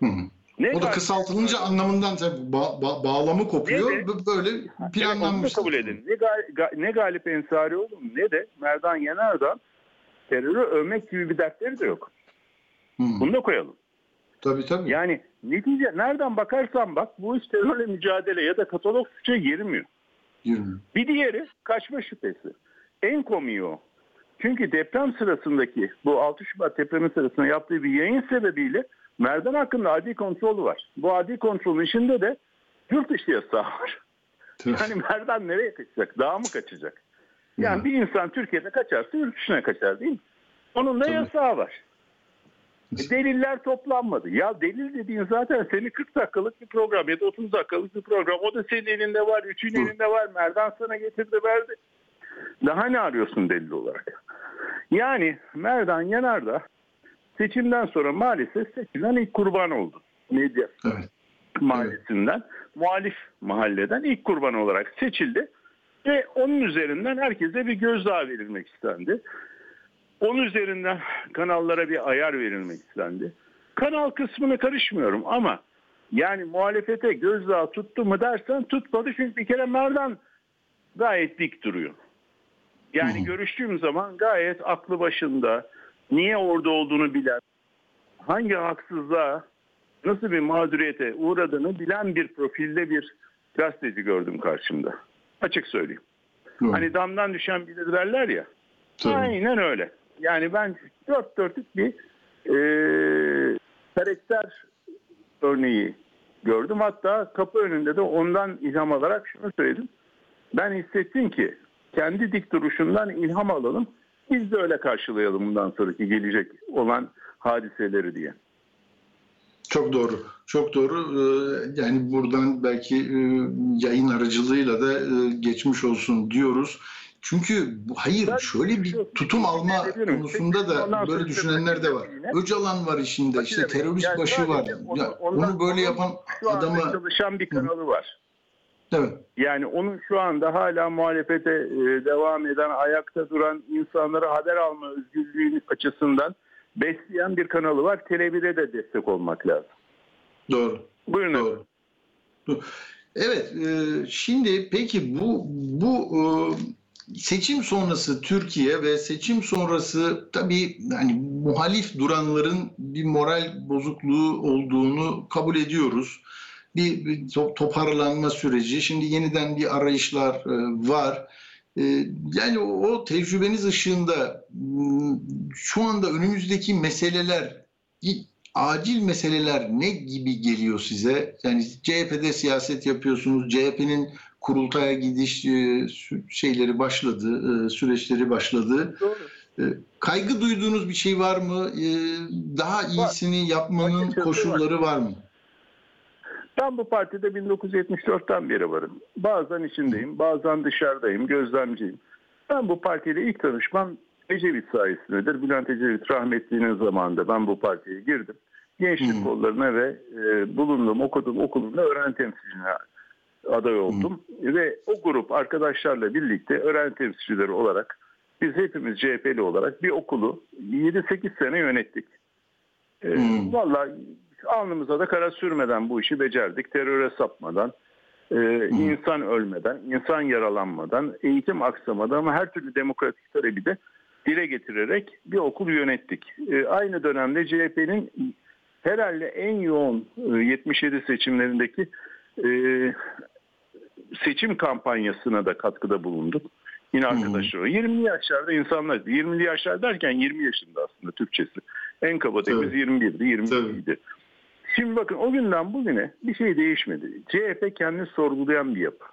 Hı hı. Ne O da kısaltılınca anlamından tabii ba- ba- bağlamı kopuyor. Ne de- Böyle planlanmış. kabul edin. Ne, Gal- Ga- ne Galip Ensarioğlu ne de Merdan Yanardağ terörü övmek gibi bir dertleri de yok. Hı. Bunu da koyalım. Tabii tabii. Yani netice nereden bakarsan bak bu iş terörle mücadele ya da katalog suça girmiyor. Yürü. Bir diğeri kaçma şüphesi. En komiği o. Çünkü deprem sırasındaki bu 6 Şubat depremi sırasında yaptığı bir yayın sebebiyle Merdan hakkında adli kontrolü var. Bu adli kontrolün içinde de yurt dışı yasağı var. Yani Merdan nereye kaçacak? Daha mı kaçacak? Yani Hı. bir insan Türkiye'de kaçarsa yurt dışına kaçar değil mi? Onun da Tabii. yasağı var. E, deliller toplanmadı. Ya delil dediğin zaten senin 40 dakikalık bir program ya da 30 dakikalık bir program. O da senin elinde var, üçün elinde var. Merdan sana getirdi verdi. Daha ne arıyorsun delil olarak? Yani Merdan Yanardağ seçimden sonra maalesef seçilen ilk kurban oldu. Medya Evet. mahallesinden, muhalif mahalleden ilk kurban olarak seçildi. Ve onun üzerinden herkese bir gözdağı verilmek istendi. Onun üzerinden kanallara bir ayar verilmek istendi. Kanal kısmına karışmıyorum ama yani muhalefete gözdağı tuttu mu dersen tutmadı. Çünkü bir kere Merdan gayet dik duruyor. Yani Hı. görüştüğüm zaman gayet aklı başında, niye orada olduğunu bilen, hangi haksızlığa, nasıl bir mağduriyete uğradığını bilen bir profilde bir gazeteci gördüm karşımda. Açık söyleyeyim. Doğru. Hani damdan düşen bilir derler ya. Tabii. Aynen öyle. Yani ben dört dörtlük bir e, karakter örneği gördüm. Hatta kapı önünde de ondan ilham alarak şunu söyledim. Ben hissettim ki kendi dik duruşundan ilham alalım. Biz de öyle karşılayalım bundan sonraki gelecek olan hadiseleri diye. Çok doğru. Çok doğru. Ee, Yani buradan belki e, yayın aracılığıyla da e, geçmiş olsun diyoruz. Çünkü hayır şöyle bir tutum alma konusunda da böyle düşünenler de var. Öcalan var işinde, işte terörist başı var. onu- Ya, ondan- onu böyle yapan adama çalışan bir kanalı var. Evet. Yani onun şu anda hala muhalefete e, devam eden, ayakta duran insanlara haber alma özgürlüğü açısından besleyen bir kanalı var. Tele1'e de destek olmak lazım. Doğru. Buyurun. Doğru. Evet, e, şimdi peki bu bu e, seçim sonrası Türkiye ve seçim sonrası tabii hani muhalif duranların bir moral bozukluğu olduğunu kabul ediyoruz. Bir, bir toparlanma süreci. Şimdi yeniden bir arayışlar e, var. E, yani o, o tecrübeniz ışığında şu anda önümüzdeki meseleler acil meseleler ne gibi geliyor size? Yani CHP'de siyaset yapıyorsunuz. CHP'nin kurultaya gidiş e, şeyleri başladı, süreçleri başladı. Doğru. Kaygı duyduğunuz bir şey var mı? Daha iyisini yapmanın koşulları var mı? Ben bu partide 1974'ten beri varım. Bazen içindeyim, bazen dışarıdayım, gözlemciyim. Ben bu partiyle ilk tanışmam Ecevit sayesindedir. Bülent Ecevit rahmetliğinin zamanında ben bu partiye girdim. Gençlik hmm. kollarına ve e, bulunduğum, okuduğum okulunda öğren temsilcine aday oldum. Hmm. Ve o grup arkadaşlarla birlikte öğren temsilcileri olarak biz hepimiz CHP'li olarak bir okulu 7-8 sene yönettik. E, hmm. Valla alnımıza da kara sürmeden bu işi becerdik. Teröre sapmadan, e, insan ölmeden, insan yaralanmadan, eğitim aksamadan ama her türlü demokratik talebi de dile getirerek bir okul yönettik. E, aynı dönemde CHP'nin herhalde en yoğun e, 77 seçimlerindeki e, seçim kampanyasına da katkıda bulunduk. Yine arkadaşlar hmm. 20 yaşlarda insanlar 20'li yaşlar derken 20 yaşında aslında Türkçesi. En kaba temiz 21'di 22'ydi. Şimdi bakın o günden bugüne bir şey değişmedi. CHP kendini sorgulayan bir yapı.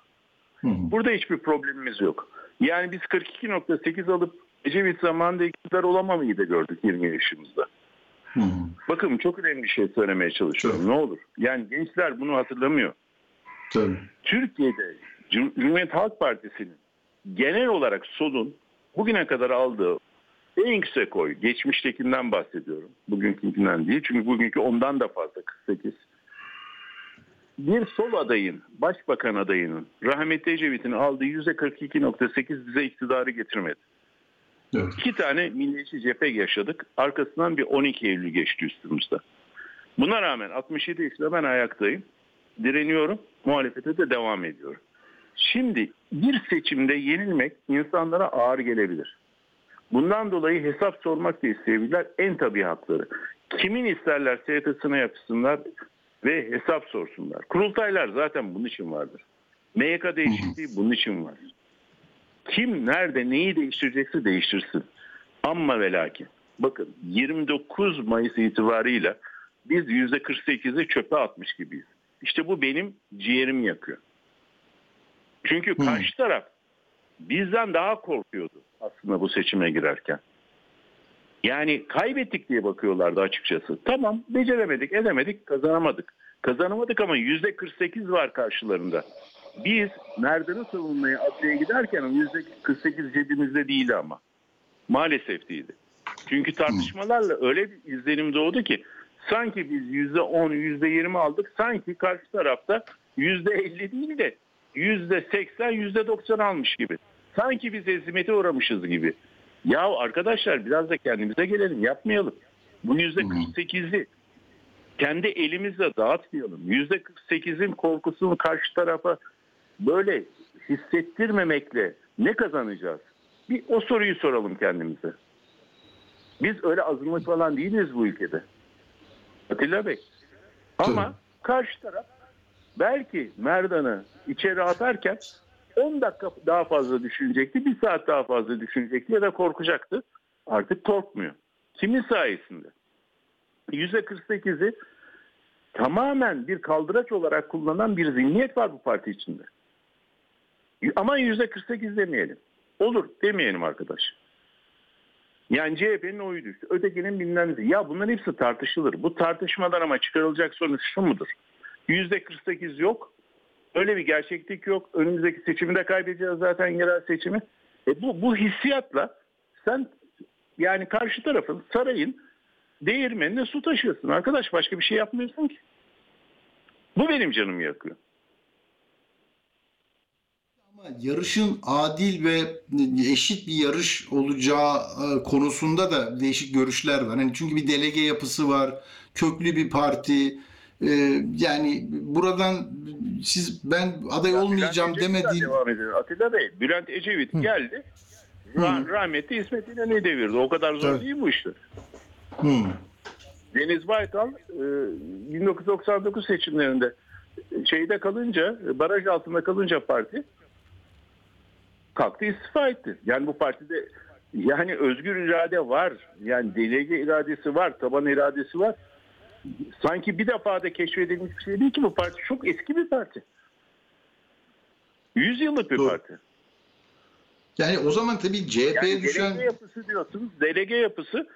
Burada hiçbir problemimiz yok. Yani biz 42.8 alıp Ecevit zamanında iktidar olamamayı da gördük 20 yaşımızda. Bakın çok önemli bir şey söylemeye çalışıyorum. Tabii. Ne olur. Yani gençler bunu hatırlamıyor. Tabii. Türkiye'de Cumhuriyet Halk Partisi'nin genel olarak solun bugüne kadar aldığı en yüksek oy, geçmiştekinden bahsediyorum. Bugünkünden değil. Çünkü bugünkü ondan da fazla 48. Bir sol adayın, başbakan adayının rahmetli Ecevit'in aldığı %42.8 bize iktidarı getirmedi. Evet. İki tane milliyetçi cephe yaşadık. Arkasından bir 12 Eylül geçti üstümüzde. Buna rağmen 67 yaşında ben ayaktayım. Direniyorum. Muhalefete de devam ediyorum. Şimdi bir seçimde yenilmek insanlara ağır gelebilir. Bundan dolayı hesap sormak da isteyebilirler. En tabii hakları. Kimin isterler SYT'sine yapsınlar ve hesap sorsunlar. Kurultaylar zaten bunun için vardır. MYK değişikliği bunun için var. Kim nerede neyi değiştirecekse değiştirsin. Ama ve lakin. Bakın 29 Mayıs itibarıyla biz %48'i çöpe atmış gibiyiz. İşte bu benim ciğerim yakıyor. Çünkü karşı taraf bizden daha korkuyordu aslında bu seçime girerken. Yani kaybettik diye bakıyorlardı açıkçası. Tamam beceremedik, edemedik, kazanamadık. Kazanamadık ama yüzde 48 var karşılarında. Biz Merdan'ı savunmaya adliye giderken yüzde 48 cebimizde değildi ama. Maalesef değildi. Çünkü tartışmalarla öyle bir izlenim doğdu ki sanki biz yüzde 10, yüzde 20 aldık. Sanki karşı tarafta yüzde 50 değil de 80, yüzde 90 almış gibi. Sanki biz ezimete uğramışız gibi. Ya arkadaşlar biraz da kendimize gelelim yapmayalım. Bu yüzde 48'i kendi elimizle dağıtmayalım. Yüzde 48'in korkusunu karşı tarafa böyle hissettirmemekle ne kazanacağız? Bir o soruyu soralım kendimize. Biz öyle azınlık falan değiliz bu ülkede. Atilla Bey. Ama Tabii. karşı taraf belki Merdan'ı içeri atarken 10 dakika daha fazla düşünecekti, bir saat daha fazla düşünecekti ya da korkacaktı. Artık korkmuyor. Kimin sayesinde? %48'i tamamen bir kaldıraç olarak kullanan bir zihniyet var bu parti içinde. Ama %48 demeyelim. Olur demeyelim arkadaş. Yani CHP'nin oyu düştü. Ötekinin bilmem. Ya bunların hepsi tartışılır. Bu tartışmadan ama çıkarılacak sonuç şu mudur? %48 yok. Öyle bir gerçeklik yok. Önümüzdeki seçimi de kaybedeceğiz zaten yerel seçimi. E bu, bu hissiyatla sen yani karşı tarafın sarayın değirmenine su taşıyorsun. Arkadaş başka bir şey yapmıyorsun ki. Bu benim canımı yakıyor. Ama yarışın adil ve eşit bir yarış olacağı e, konusunda da değişik görüşler var. Hani çünkü bir delege yapısı var, köklü bir parti, e, yani buradan siz ben aday olmayacağım Bülent demediğim devam edelim. Atilla Bey, Bülent Ecevit geldi. Ra- rahmetli İsmet İnönü'yü devirdi. O kadar zor Tabii. değil bu işte. Hı, Deniz Baytal e, 1999 seçimlerinde şeyde kalınca, baraj altında kalınca parti kalktı istifa etti. Yani bu partide yani özgür irade var. Yani delege iradesi var, taban iradesi var. Sanki bir defa da keşfedilmiş bir şey değil ki bu parti. Çok eski bir parti. 100 yıllık bir Doğru. parti. yani o zaman tabii CHP'ye Yani düşen delege yapısı diyorsunuz. Delege yapısı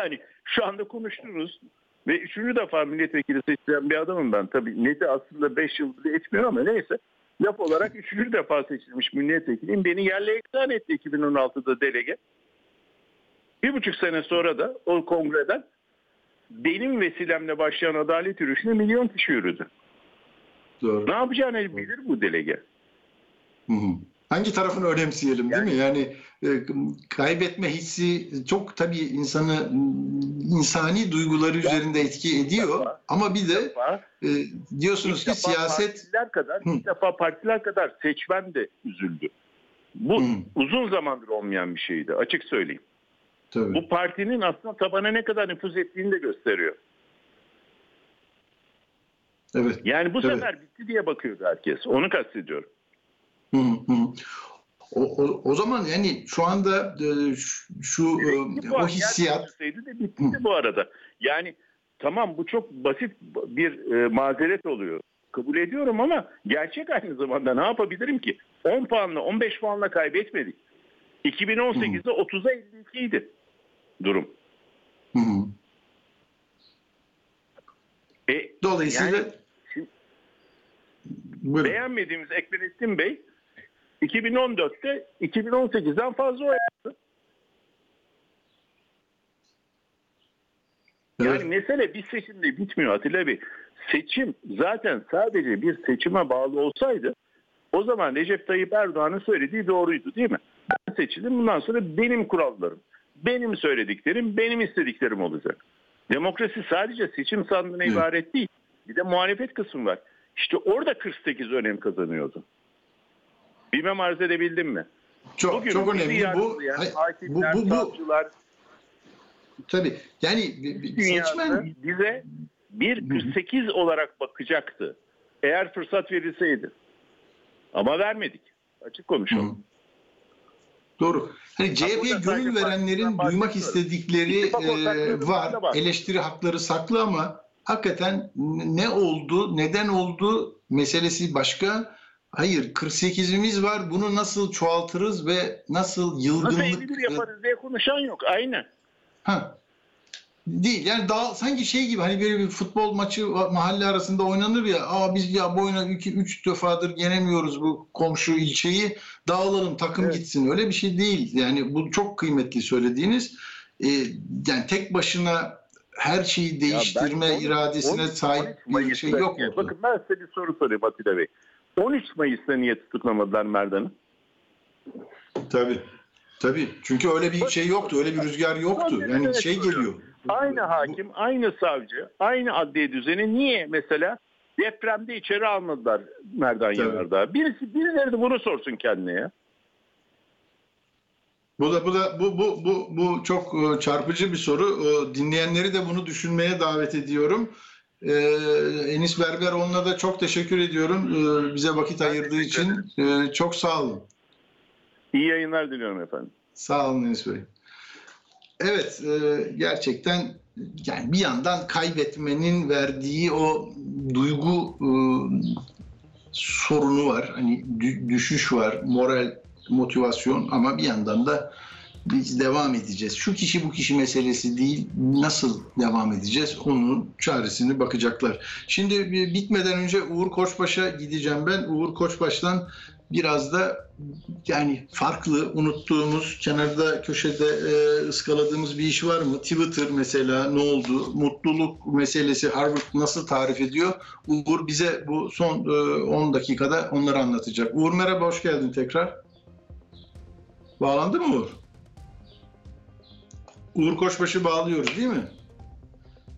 yani şu anda konuştunuz ve üçüncü defa milletvekili seçilen bir adamım ben. Tabii neti aslında 5 yıl bile etmiyor ama neyse. Laf olarak üçüncü defa seçilmiş milletvekiliyim. Beni yerle eksan etti 2016'da delege. Bir buçuk sene sonra da o kongreden benim vesilemle başlayan adalet yürüyüşüne milyon kişi yürüdü. doğru. Ne yapacağını bilir bu delege. Hı hı. Hangi tarafını önemseyelim değil mi? Yani e, kaybetme hissi çok tabii insanı insani duyguları üzerinde etki ediyor defa- ama bir de Defa- e, diyorsunuz ki defa siyaset partiler kadar, Hı. ilk defa partiler kadar seçmen de üzüldü. Bu Hı. uzun zamandır olmayan bir şeydi açık söyleyeyim. Tabii. Bu partinin aslında tabana ne kadar nüfuz ettiğini de gösteriyor. Evet. Yani bu Evet. sefer bitti diye bakıyordu herkes. Onu kastediyorum. Hı hı. O, o, o zaman yani şu anda e, şu, şu e, o hissiyat de bitti bu arada. Yani tamam bu çok basit bir e, mazeret oluyor. Kabul ediyorum ama gerçek aynı zamanda ne yapabilirim ki? 10 puanla 15 puanla kaybetmedik. 2018'de 30'a 52 idi durum. Hı hı. E, dolayısıyla Yani şimdi- Buyurun. beğenmediğimiz Ekmelettin Bey 2014'te 2018'den fazla oy aldı. Yani Evet. mesele bir seçimde bitmiyor Atilla Bey. Seçim zaten sadece bir seçime bağlı olsaydı o zaman Recep Tayyip Erdoğan'ın söylediği doğruydu değil mi? Ben seçildim bundan sonra benim kurallarım, benim söylediklerim, benim istediklerim olacak. Demokrasi sadece seçim sandığına Evet. ibaret değil. Bir de muhalefet kısmı var. İşte orada 48 önem kazanıyordu. Bilmem arz edebildim mi? çok Bugün çok önemli bu. Bu hakimler, bu bu savcılar, tabii. Yani seçmen bize bir 48 olarak bakacaktı. Eğer fırsat verilseydi. Ama vermedik. Açık konuşalım. Hı. Doğru. Hani CHP'ye gönül verenlerin duymak istedikleri e, var. Eleştiri hakları saklı ama hakikaten ne oldu, neden oldu meselesi başka. Hayır, 48'imiz var. Bunu nasıl çoğaltırız ve nasıl Nasıl yılgınlık 51 yaparız diye konuşan yok. Aynen. Ha. Değil. Yani daha sanki şey gibi hani böyle bir futbol maçı mahalle arasında oynanır ya. Aa biz ya bu oyuna 2 3 defadır yenemiyoruz bu komşu ilçeyi. Dağılalım takım Evet. gitsin. Öyle bir şey değil. Yani bu çok kıymetli söylediğiniz. Ee, yani tek başına her şeyi değiştirme Ya ben iradesine 13 sahip bir Mayıs'ta- şey yok mu? Bakın ben size bir soru sorayım Atilla Bey. 13 Mayıs'ta niye tutuklamadılar Merdan'ı? Tabii. Tabii. Çünkü öyle bir şey yoktu. Öyle bir rüzgar yoktu. Yani şey geliyor. Aynı hakim, aynı savcı, aynı adliye düzeni niye mesela depremde içeri almadılar Merdan Tabii. Yanardağ? Birisi, birileri de bunu sorsun kendine ya. Bu da bu da bu bu bu bu çok e, çarpıcı bir soru. E, Dinleyenleri de bunu düşünmeye davet ediyorum. E, Enis Berber onunla da çok teşekkür ediyorum e, bize vakit ayırdığı için. E, Çok sağ olun. İyi yayınlar diliyorum efendim. Sağ olun Enis Bey. Evet, e, gerçekten yani bir yandan kaybetmenin verdiği o duygu e, sorunu var. Hani dü- düşüş var, moral, motivasyon ama bir yandan da biz devam edeceğiz. Şu kişi bu kişi meselesi değil. Nasıl devam edeceğiz? Onun çaresini bakacaklar. Şimdi bitmeden önce Uğur Koçbaş'a gideceğim ben. Uğur Koçbaş'tan biraz da yani farklı unuttuğumuz kenarda köşede e, ıskaladığımız bir iş var mı? Twitter mesela ne oldu? Mutluluk meselesi Harvard nasıl tarif ediyor? Uğur bize bu son e, 10 dakikada onları anlatacak. Uğur merhaba hoş geldin tekrar. Bağlandı mı Uğur? Uğur Koçbaş'ı bağlıyoruz değil mi?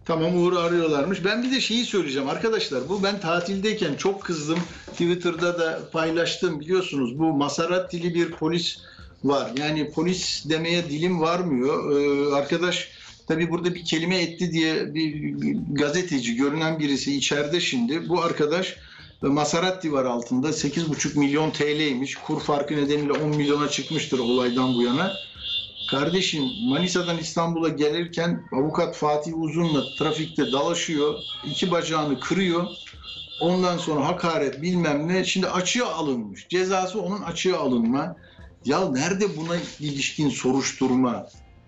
Tamam Uğur arıyorlarmış. Ben bir de şeyi söyleyeceğim arkadaşlar. Bu ben tatildeyken çok kızdım. Twitter'da da paylaştım biliyorsunuz. Bu Masaratti'li bir polis var. Yani polis demeye dilim varmıyor. Ee, arkadaş tabii burada bir kelime etti diye bir, bir gazeteci görünen birisi içeride şimdi. Bu arkadaş e, Maserati var altında. 8,5 milyon TL'ymiş. Kur farkı nedeniyle 10 milyona çıkmıştır olaydan bu yana. Kardeşim Manisa'dan İstanbul'a gelirken avukat Fatih Uzun'la trafikte dalaşıyor. iki bacağını kırıyor. Ondan sonra hakaret bilmem ne. Şimdi açığa alınmış. Cezası onun açığa alınma. Ya nerede buna ilişkin soruşturma?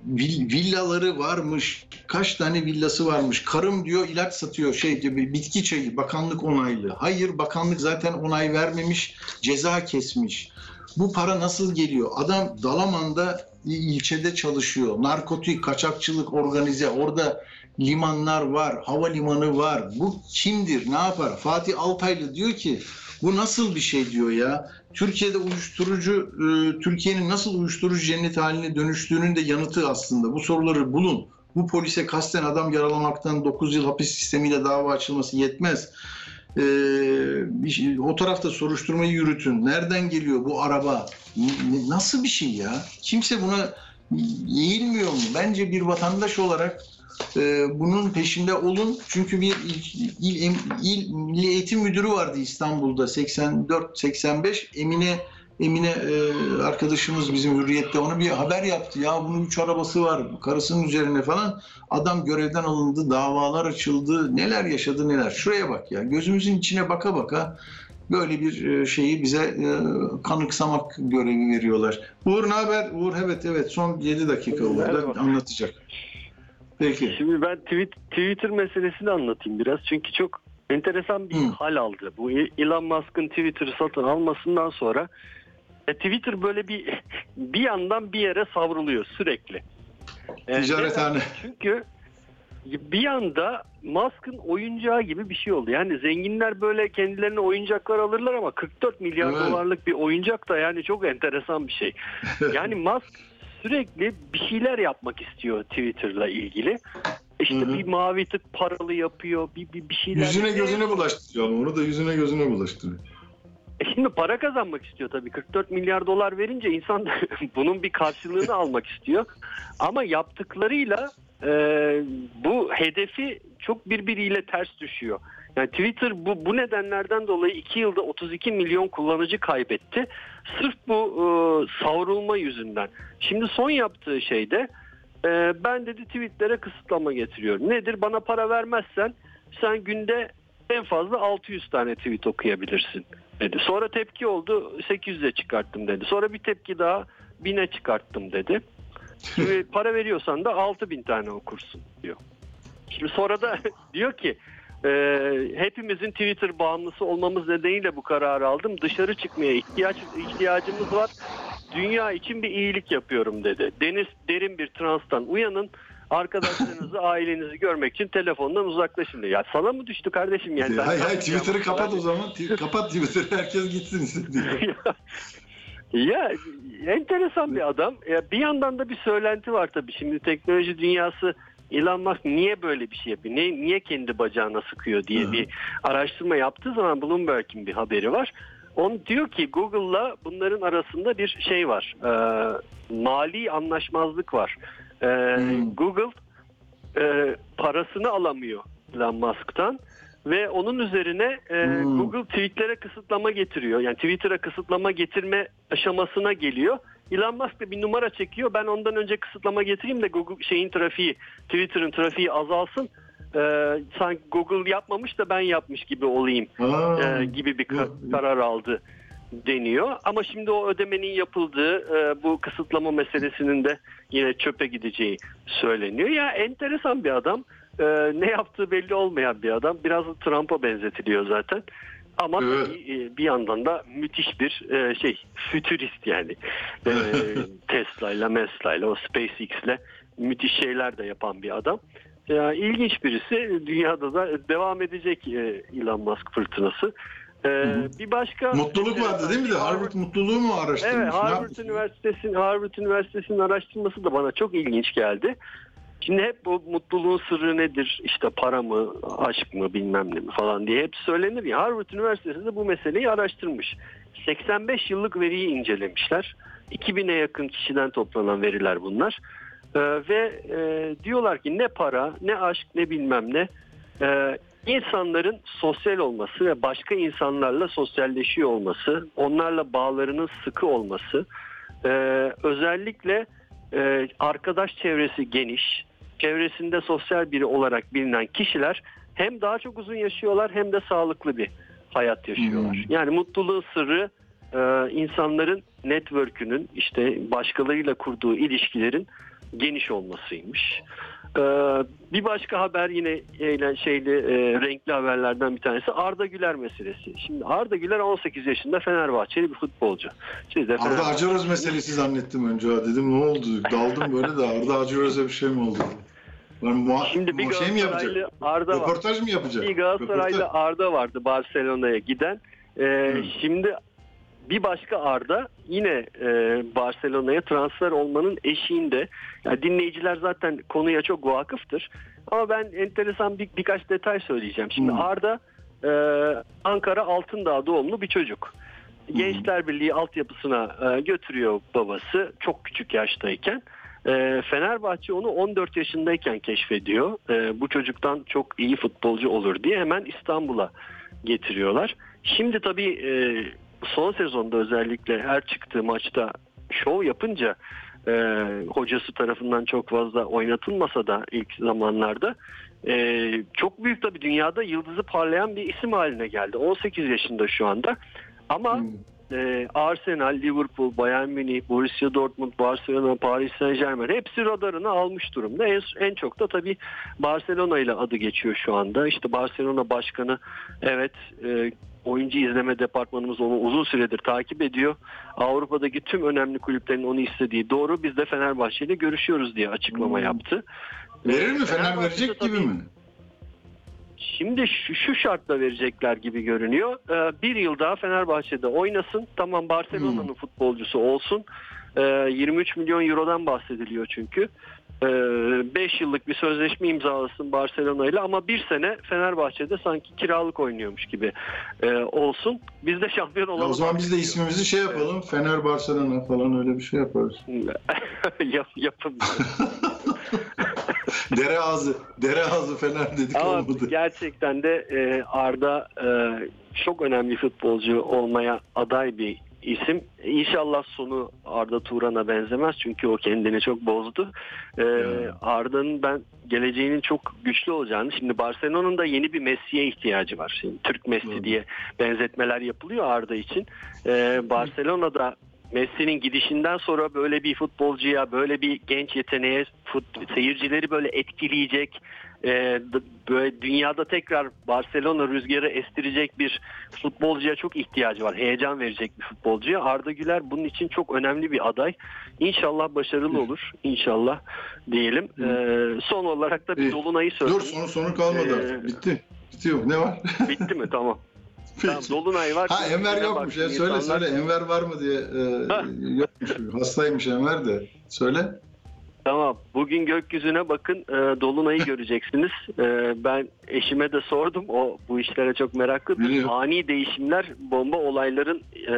Vill- Villaları varmış. Kaç tane villası varmış. Karım diyor ilaç satıyor şey gibi bitki çayı bakanlık onaylı. Hayır bakanlık zaten onay vermemiş. Ceza kesmiş. Bu para nasıl geliyor? Adam Dalaman'da ilçede çalışıyor. Narkotik, kaçakçılık organize. Orada limanlar var, havalimanı var. Bu kimdir? Ne yapar? Fatih Altaylı diyor ki bu nasıl bir şey diyor ya. Türkiye'de uyuşturucu, e, Türkiye'nin nasıl uyuşturucu cennet haline dönüştüğünün de yanıtı aslında. Bu soruları bulun. Bu polise kasten adam yaralamaktan 9 yıl hapis sistemiyle dava açılması yetmez. Ee, o tarafta soruşturmayı yürütün. Nereden geliyor bu araba? Nasıl bir şey ya? Kimse buna eğilmiyor mu? Bence bir vatandaş olarak e, bunun peşinde olun. Çünkü bir il, il, il Milli Eğitim Müdürü vardı İstanbul'da 84-85 Emine Emine e, arkadaşımız bizim Hürriyet'te ona bir haber yaptı. Ya bunun üç arabası var karısının üzerine falan. Adam görevden alındı, davalar açıldı. Neler yaşadı neler. Şuraya bak ya. Gözümüzün içine baka baka böyle bir e, şeyi bize e, kanıksamak görevi veriyorlar. Uğur ne haber? Uğur evet evet son 7 dakika Uğur'da anlatacak. Peki. Şimdi ben tweet, Twitter meselesini anlatayım biraz. Çünkü çok enteresan bir Hı. hal aldı. Bu Elon Musk'ın Twitter'ı satın almasından sonra e, Twitter böyle bir bir yandan bir yere savruluyor sürekli. E, Ticarethane. Çünkü bir anda Musk'ın oyuncağı gibi bir şey oldu. Yani zenginler böyle kendilerine oyuncaklar alırlar ama 44 milyar Evet. dolarlık bir oyuncak da yani çok enteresan bir şey. Yani Musk sürekli bir şeyler yapmak istiyor Twitter'la ilgili. İşte Hı hı. bir mavi tık paralı yapıyor, bir, bir, bir şeyler. Yüzüne gözüne bulaştırıyor onu da yüzüne gözüne bulaştırıyor. E Şimdi para kazanmak istiyor tabii. 44 milyar dolar verince insan bunun bir karşılığını almak istiyor. Ama yaptıklarıyla e, bu hedefi çok birbiriyle ters düşüyor. Yani Twitter bu, bu nedenlerden dolayı 2 yılda 32 milyon kullanıcı kaybetti. Sırf bu e, savrulma yüzünden. Şimdi son yaptığı şey de e, ben dedi tweetlere kısıtlama getiriyorum. Nedir? Bana para vermezsen sen günde en fazla 600 tane tweet okuyabilirsin dedi. Sonra tepki oldu 800'e çıkarttım dedi. Sonra bir tepki daha 1000'e çıkarttım dedi. Ve para veriyorsan da 6000 tane okursun diyor. Şimdi sonra da diyor ki e, hepimizin Twitter bağımlısı olmamız nedeniyle bu kararı aldım. Dışarı çıkmaya ihtiyaç ihtiyacımız var. Dünya için bir iyilik yapıyorum dedi. Deniz derin bir transtan uyanın. Arkadaşlarınızı, ailenizi görmek için telefondan uzaklaşın diyor. Ya sana mı düştü kardeşim yani? Ben hay ne hay yapacağım Twitter'ı kapat o zaman. Kapat Twitter'ı herkes gitsin istediği. Ya enteresan bir adam. Ya bir yandan da bir söylenti var tabii. Şimdi teknoloji dünyası Elon Musk niye böyle bir şey yapıyor? Ne, niye kendi bacağına sıkıyor diye Hı. bir araştırma yaptığı zaman Bloomberg'in bir haberi var. On diyor ki Google'la bunların arasında bir şey var. Ee, mali anlaşmazlık var. Ee, Hmm. Google e, parasını alamıyor Elon Musk'tan ve onun üzerine e, Hmm. Google tweetlere kısıtlama getiriyor. Yani Twitter'a kısıtlama getirme aşamasına geliyor. Elon Musk da bir numara çekiyor. Ben ondan önce kısıtlama getireyim de Google şeyin trafiği, Twitter'ın trafiği azalsın. Ee, sanki Google yapmamış da ben yapmış gibi olayım e, gibi bir ka- karar aldı deniyor. Ama şimdi o ödemenin yapıldığı e, bu kısıtlama meselesinin de yine çöpe gideceği söyleniyor. Ya enteresan bir adam. E, ne yaptığı belli olmayan bir adam. Biraz da Trump'a benzetiliyor zaten. Ama Evet. e, bir yandan da müthiş bir e, şey fütürist yani. E, Tesla'yla, Mesla'yla, o SpaceX'le müthiş şeyler de yapan bir adam. Ya ilginç birisi. Dünyada da devam edecek e, Elon Musk fırtınası. E, hı. bir başka Mutluluk vardı değil mi de Harvard mutluluğu mu araştırmış? Evet Harvard? Üniversitesi'nin Harvard Üniversitesi'nin araştırması da bana çok ilginç geldi. Şimdi hep bu mutluluğun sırrı nedir? İşte para mı, aşk mı, bilmem ne mi falan diye hep söylenir ya. Harvard Üniversitesi de bu meseleyi araştırmış. 85 yıllık veriyi incelemişler. 2000'e yakın kişiden toplanan veriler bunlar. Ee, ve e, diyorlar ki ne para, ne aşk, ne bilmem ne. Ee, insanların sosyal olması ve başka insanlarla sosyalleşiyor olması, onlarla bağlarının sıkı olması, e, özellikle e, arkadaş çevresi geniş, çevresinde sosyal biri olarak bilinen kişiler hem daha çok uzun yaşıyorlar hem de sağlıklı bir hayat yaşıyorlar. Hmm. Yani mutluluğun sırrı e, insanların network'ünün işte başkalarıyla kurduğu ilişkilerin geniş olmasıymış. E, bir başka haber yine eğlen şeyli e, renkli haberlerden bir tanesi Arda Güler meselesi. Şimdi Arda Güler 18 yaşında Fenerbahçeli bir futbolcu. Siz de Arda Acaröz meselesi zannettim önce. Dedim ne oldu? Daldım böyle de Arda Acaröz'e bir şey mi oldu? Muha- Şimdi bir şey mi yapacak? Arda var. Röportaj mı yapacak? Bir Galatasaraylı Röportaj. Arda vardı Barcelona'ya giden. Ee, Hı. Şimdi bir başka Arda yine e, Barcelona'ya transfer olmanın eşiğinde. Yani dinleyiciler zaten konuya çok vakıftır. Ama ben enteresan bir, birkaç detay söyleyeceğim. Şimdi Hı. Arda e, Ankara Altındağ doğumlu bir çocuk. Gençler Birliği altyapısına e, götürüyor babası çok küçük yaştayken. E, Fenerbahçe onu 14 yaşındayken keşfediyor. E, bu çocuktan çok iyi futbolcu olur diye hemen İstanbul'a getiriyorlar. Şimdi tabii e, son sezonda özellikle her çıktığı maçta şov yapınca e, hocası tarafından çok fazla oynatılmasa da ilk zamanlarda e, çok büyük tabii dünyada yıldızı parlayan bir isim haline geldi. 18 yaşında şu anda. Ama Hmm. e, Arsenal, Liverpool, Bayern Münih, Borussia Dortmund, Barcelona, Paris Saint Germain hepsi radarını almış durumda. En, en çok da tabii Barcelona ile adı geçiyor şu anda. İşte Barcelona başkanı evet e, oyuncu izleme departmanımız onu uzun süredir takip ediyor. Avrupa'daki tüm önemli kulüplerin onu istediği doğru. Biz de Fenerbahçe ile görüşüyoruz diye açıklama Hmm. yaptı. Verir mi? Fener verecek gibi mi? Şimdi şu, şu şartla verecekler gibi görünüyor. Ee, bir yıl daha Fenerbahçe'de oynasın. Tamam Barcelona'nın Hmm. futbolcusu olsun. Ee, 23 milyon eurodan bahsediliyor çünkü. 5 yıllık bir sözleşme imzalasın Barcelona ile ama bir sene Fenerbahçe'de sanki kiralık oynuyormuş gibi e, olsun. Biz de şampiyon olalım. o zaman biz de ismimizi şey yapalım. Fener Barcelona falan öyle bir şey yaparız. Yap, yapın. dere ağzı, dere ağzı Fener dedik Ama olmadı. gerçekten de e, Arda e, çok önemli futbolcu olmaya aday bir isim. İnşallah sonu Arda Turan'a benzemez çünkü o kendini çok bozdu. E, Ya. Arda'nın ben geleceğinin çok güçlü olacağını. Şimdi Barcelona'nın da yeni bir Messi'ye ihtiyacı var. Şimdi Türk Messi diye benzetmeler yapılıyor Arda için. E, Barcelona'da Messi'nin gidişinden sonra böyle bir futbolcuya, böyle bir genç yeteneğe fut- seyircileri böyle etkileyecek, e, böyle dünyada tekrar Barcelona rüzgarı estirecek bir futbolcuya çok ihtiyacı var. Heyecan verecek bir futbolcuya. Arda Güler bunun için çok önemli bir aday. İnşallah başarılı olur. İnşallah diyelim. E, son olarak da bir İyi. Dolunay'ı Dur söyleyeyim. sonu sonu kalmadı Ee, artık. Bitti. Bitiyor. Ne var? Bitti mi? Tamam. tamam. Peki. Dolunay var. Ha Enver yokmuş ya. Söyle insanlar- söyle. Enver var mı diye. E, yokmuş. Hastaymış Enver de. Söyle. Tamam. Bugün gökyüzüne bakın. e, Dolunay'ı göreceksiniz. E, ben eşime de sordum. O bu işlere çok meraklıdır. Ani değişimler bomba olayların e,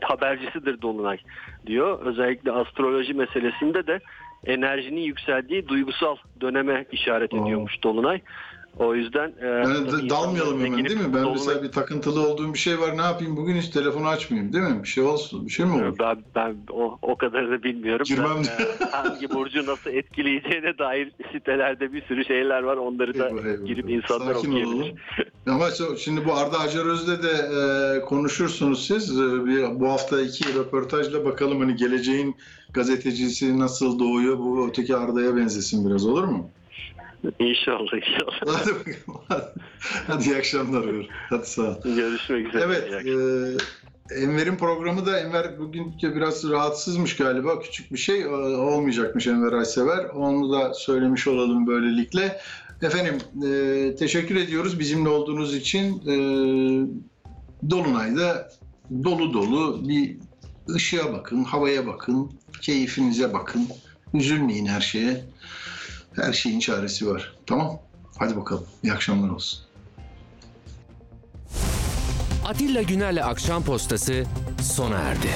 habercisidir Dolunay diyor. Özellikle astroloji meselesinde de enerjinin yükseldiği duygusal döneme işaret Aa. ediyormuş Dolunay. O yüzden e, Yani dalmayalım hemen değil mi? Ben Dolunay- mesela bir takıntılı olduğum bir şey var. Ne yapayım? Bugün hiç telefonu açmayayım değil mi? Bir şey olsun. Bir şey mi olur? Ben, ben o, o kadar da bilmiyorum. Girmem Ben, e, hangi burcu nasıl etkileyeceğine dair sitelerde bir sürü şeyler var. Onları da Eyvah, eyvah. girip insanlar Sakin okuyabilir. olalım. Ama şimdi bu Arda Acaröz'de de e, konuşursunuz siz. E, bir, bu hafta iki röportajla bakalım hani geleceğin gazetecisi nasıl doğuyor bu öteki Arda'ya benzesin biraz olur mu? İnşallah inşallah. Hadi bakalım. Hadi, Hadi iyi akşamlar. Uğur. Hadi sağ ol. Görüşmek üzere. Evet. E, Enver'in programı da Enver bugün biraz rahatsızmış galiba. Küçük bir şey e, olmayacakmış Enver Aysever. Onu da söylemiş olalım böylelikle. Efendim e, teşekkür ediyoruz bizimle olduğunuz için. E, Dolunay'da dolu dolu bir ışığa bakın, havaya bakın, keyfinize bakın. Üzülmeyin her şeye. Her şeyin çaresi var. Tamam. Hadi bakalım. İyi akşamlar olsun. Atilla Güner'le Akşam Postası sona erdi.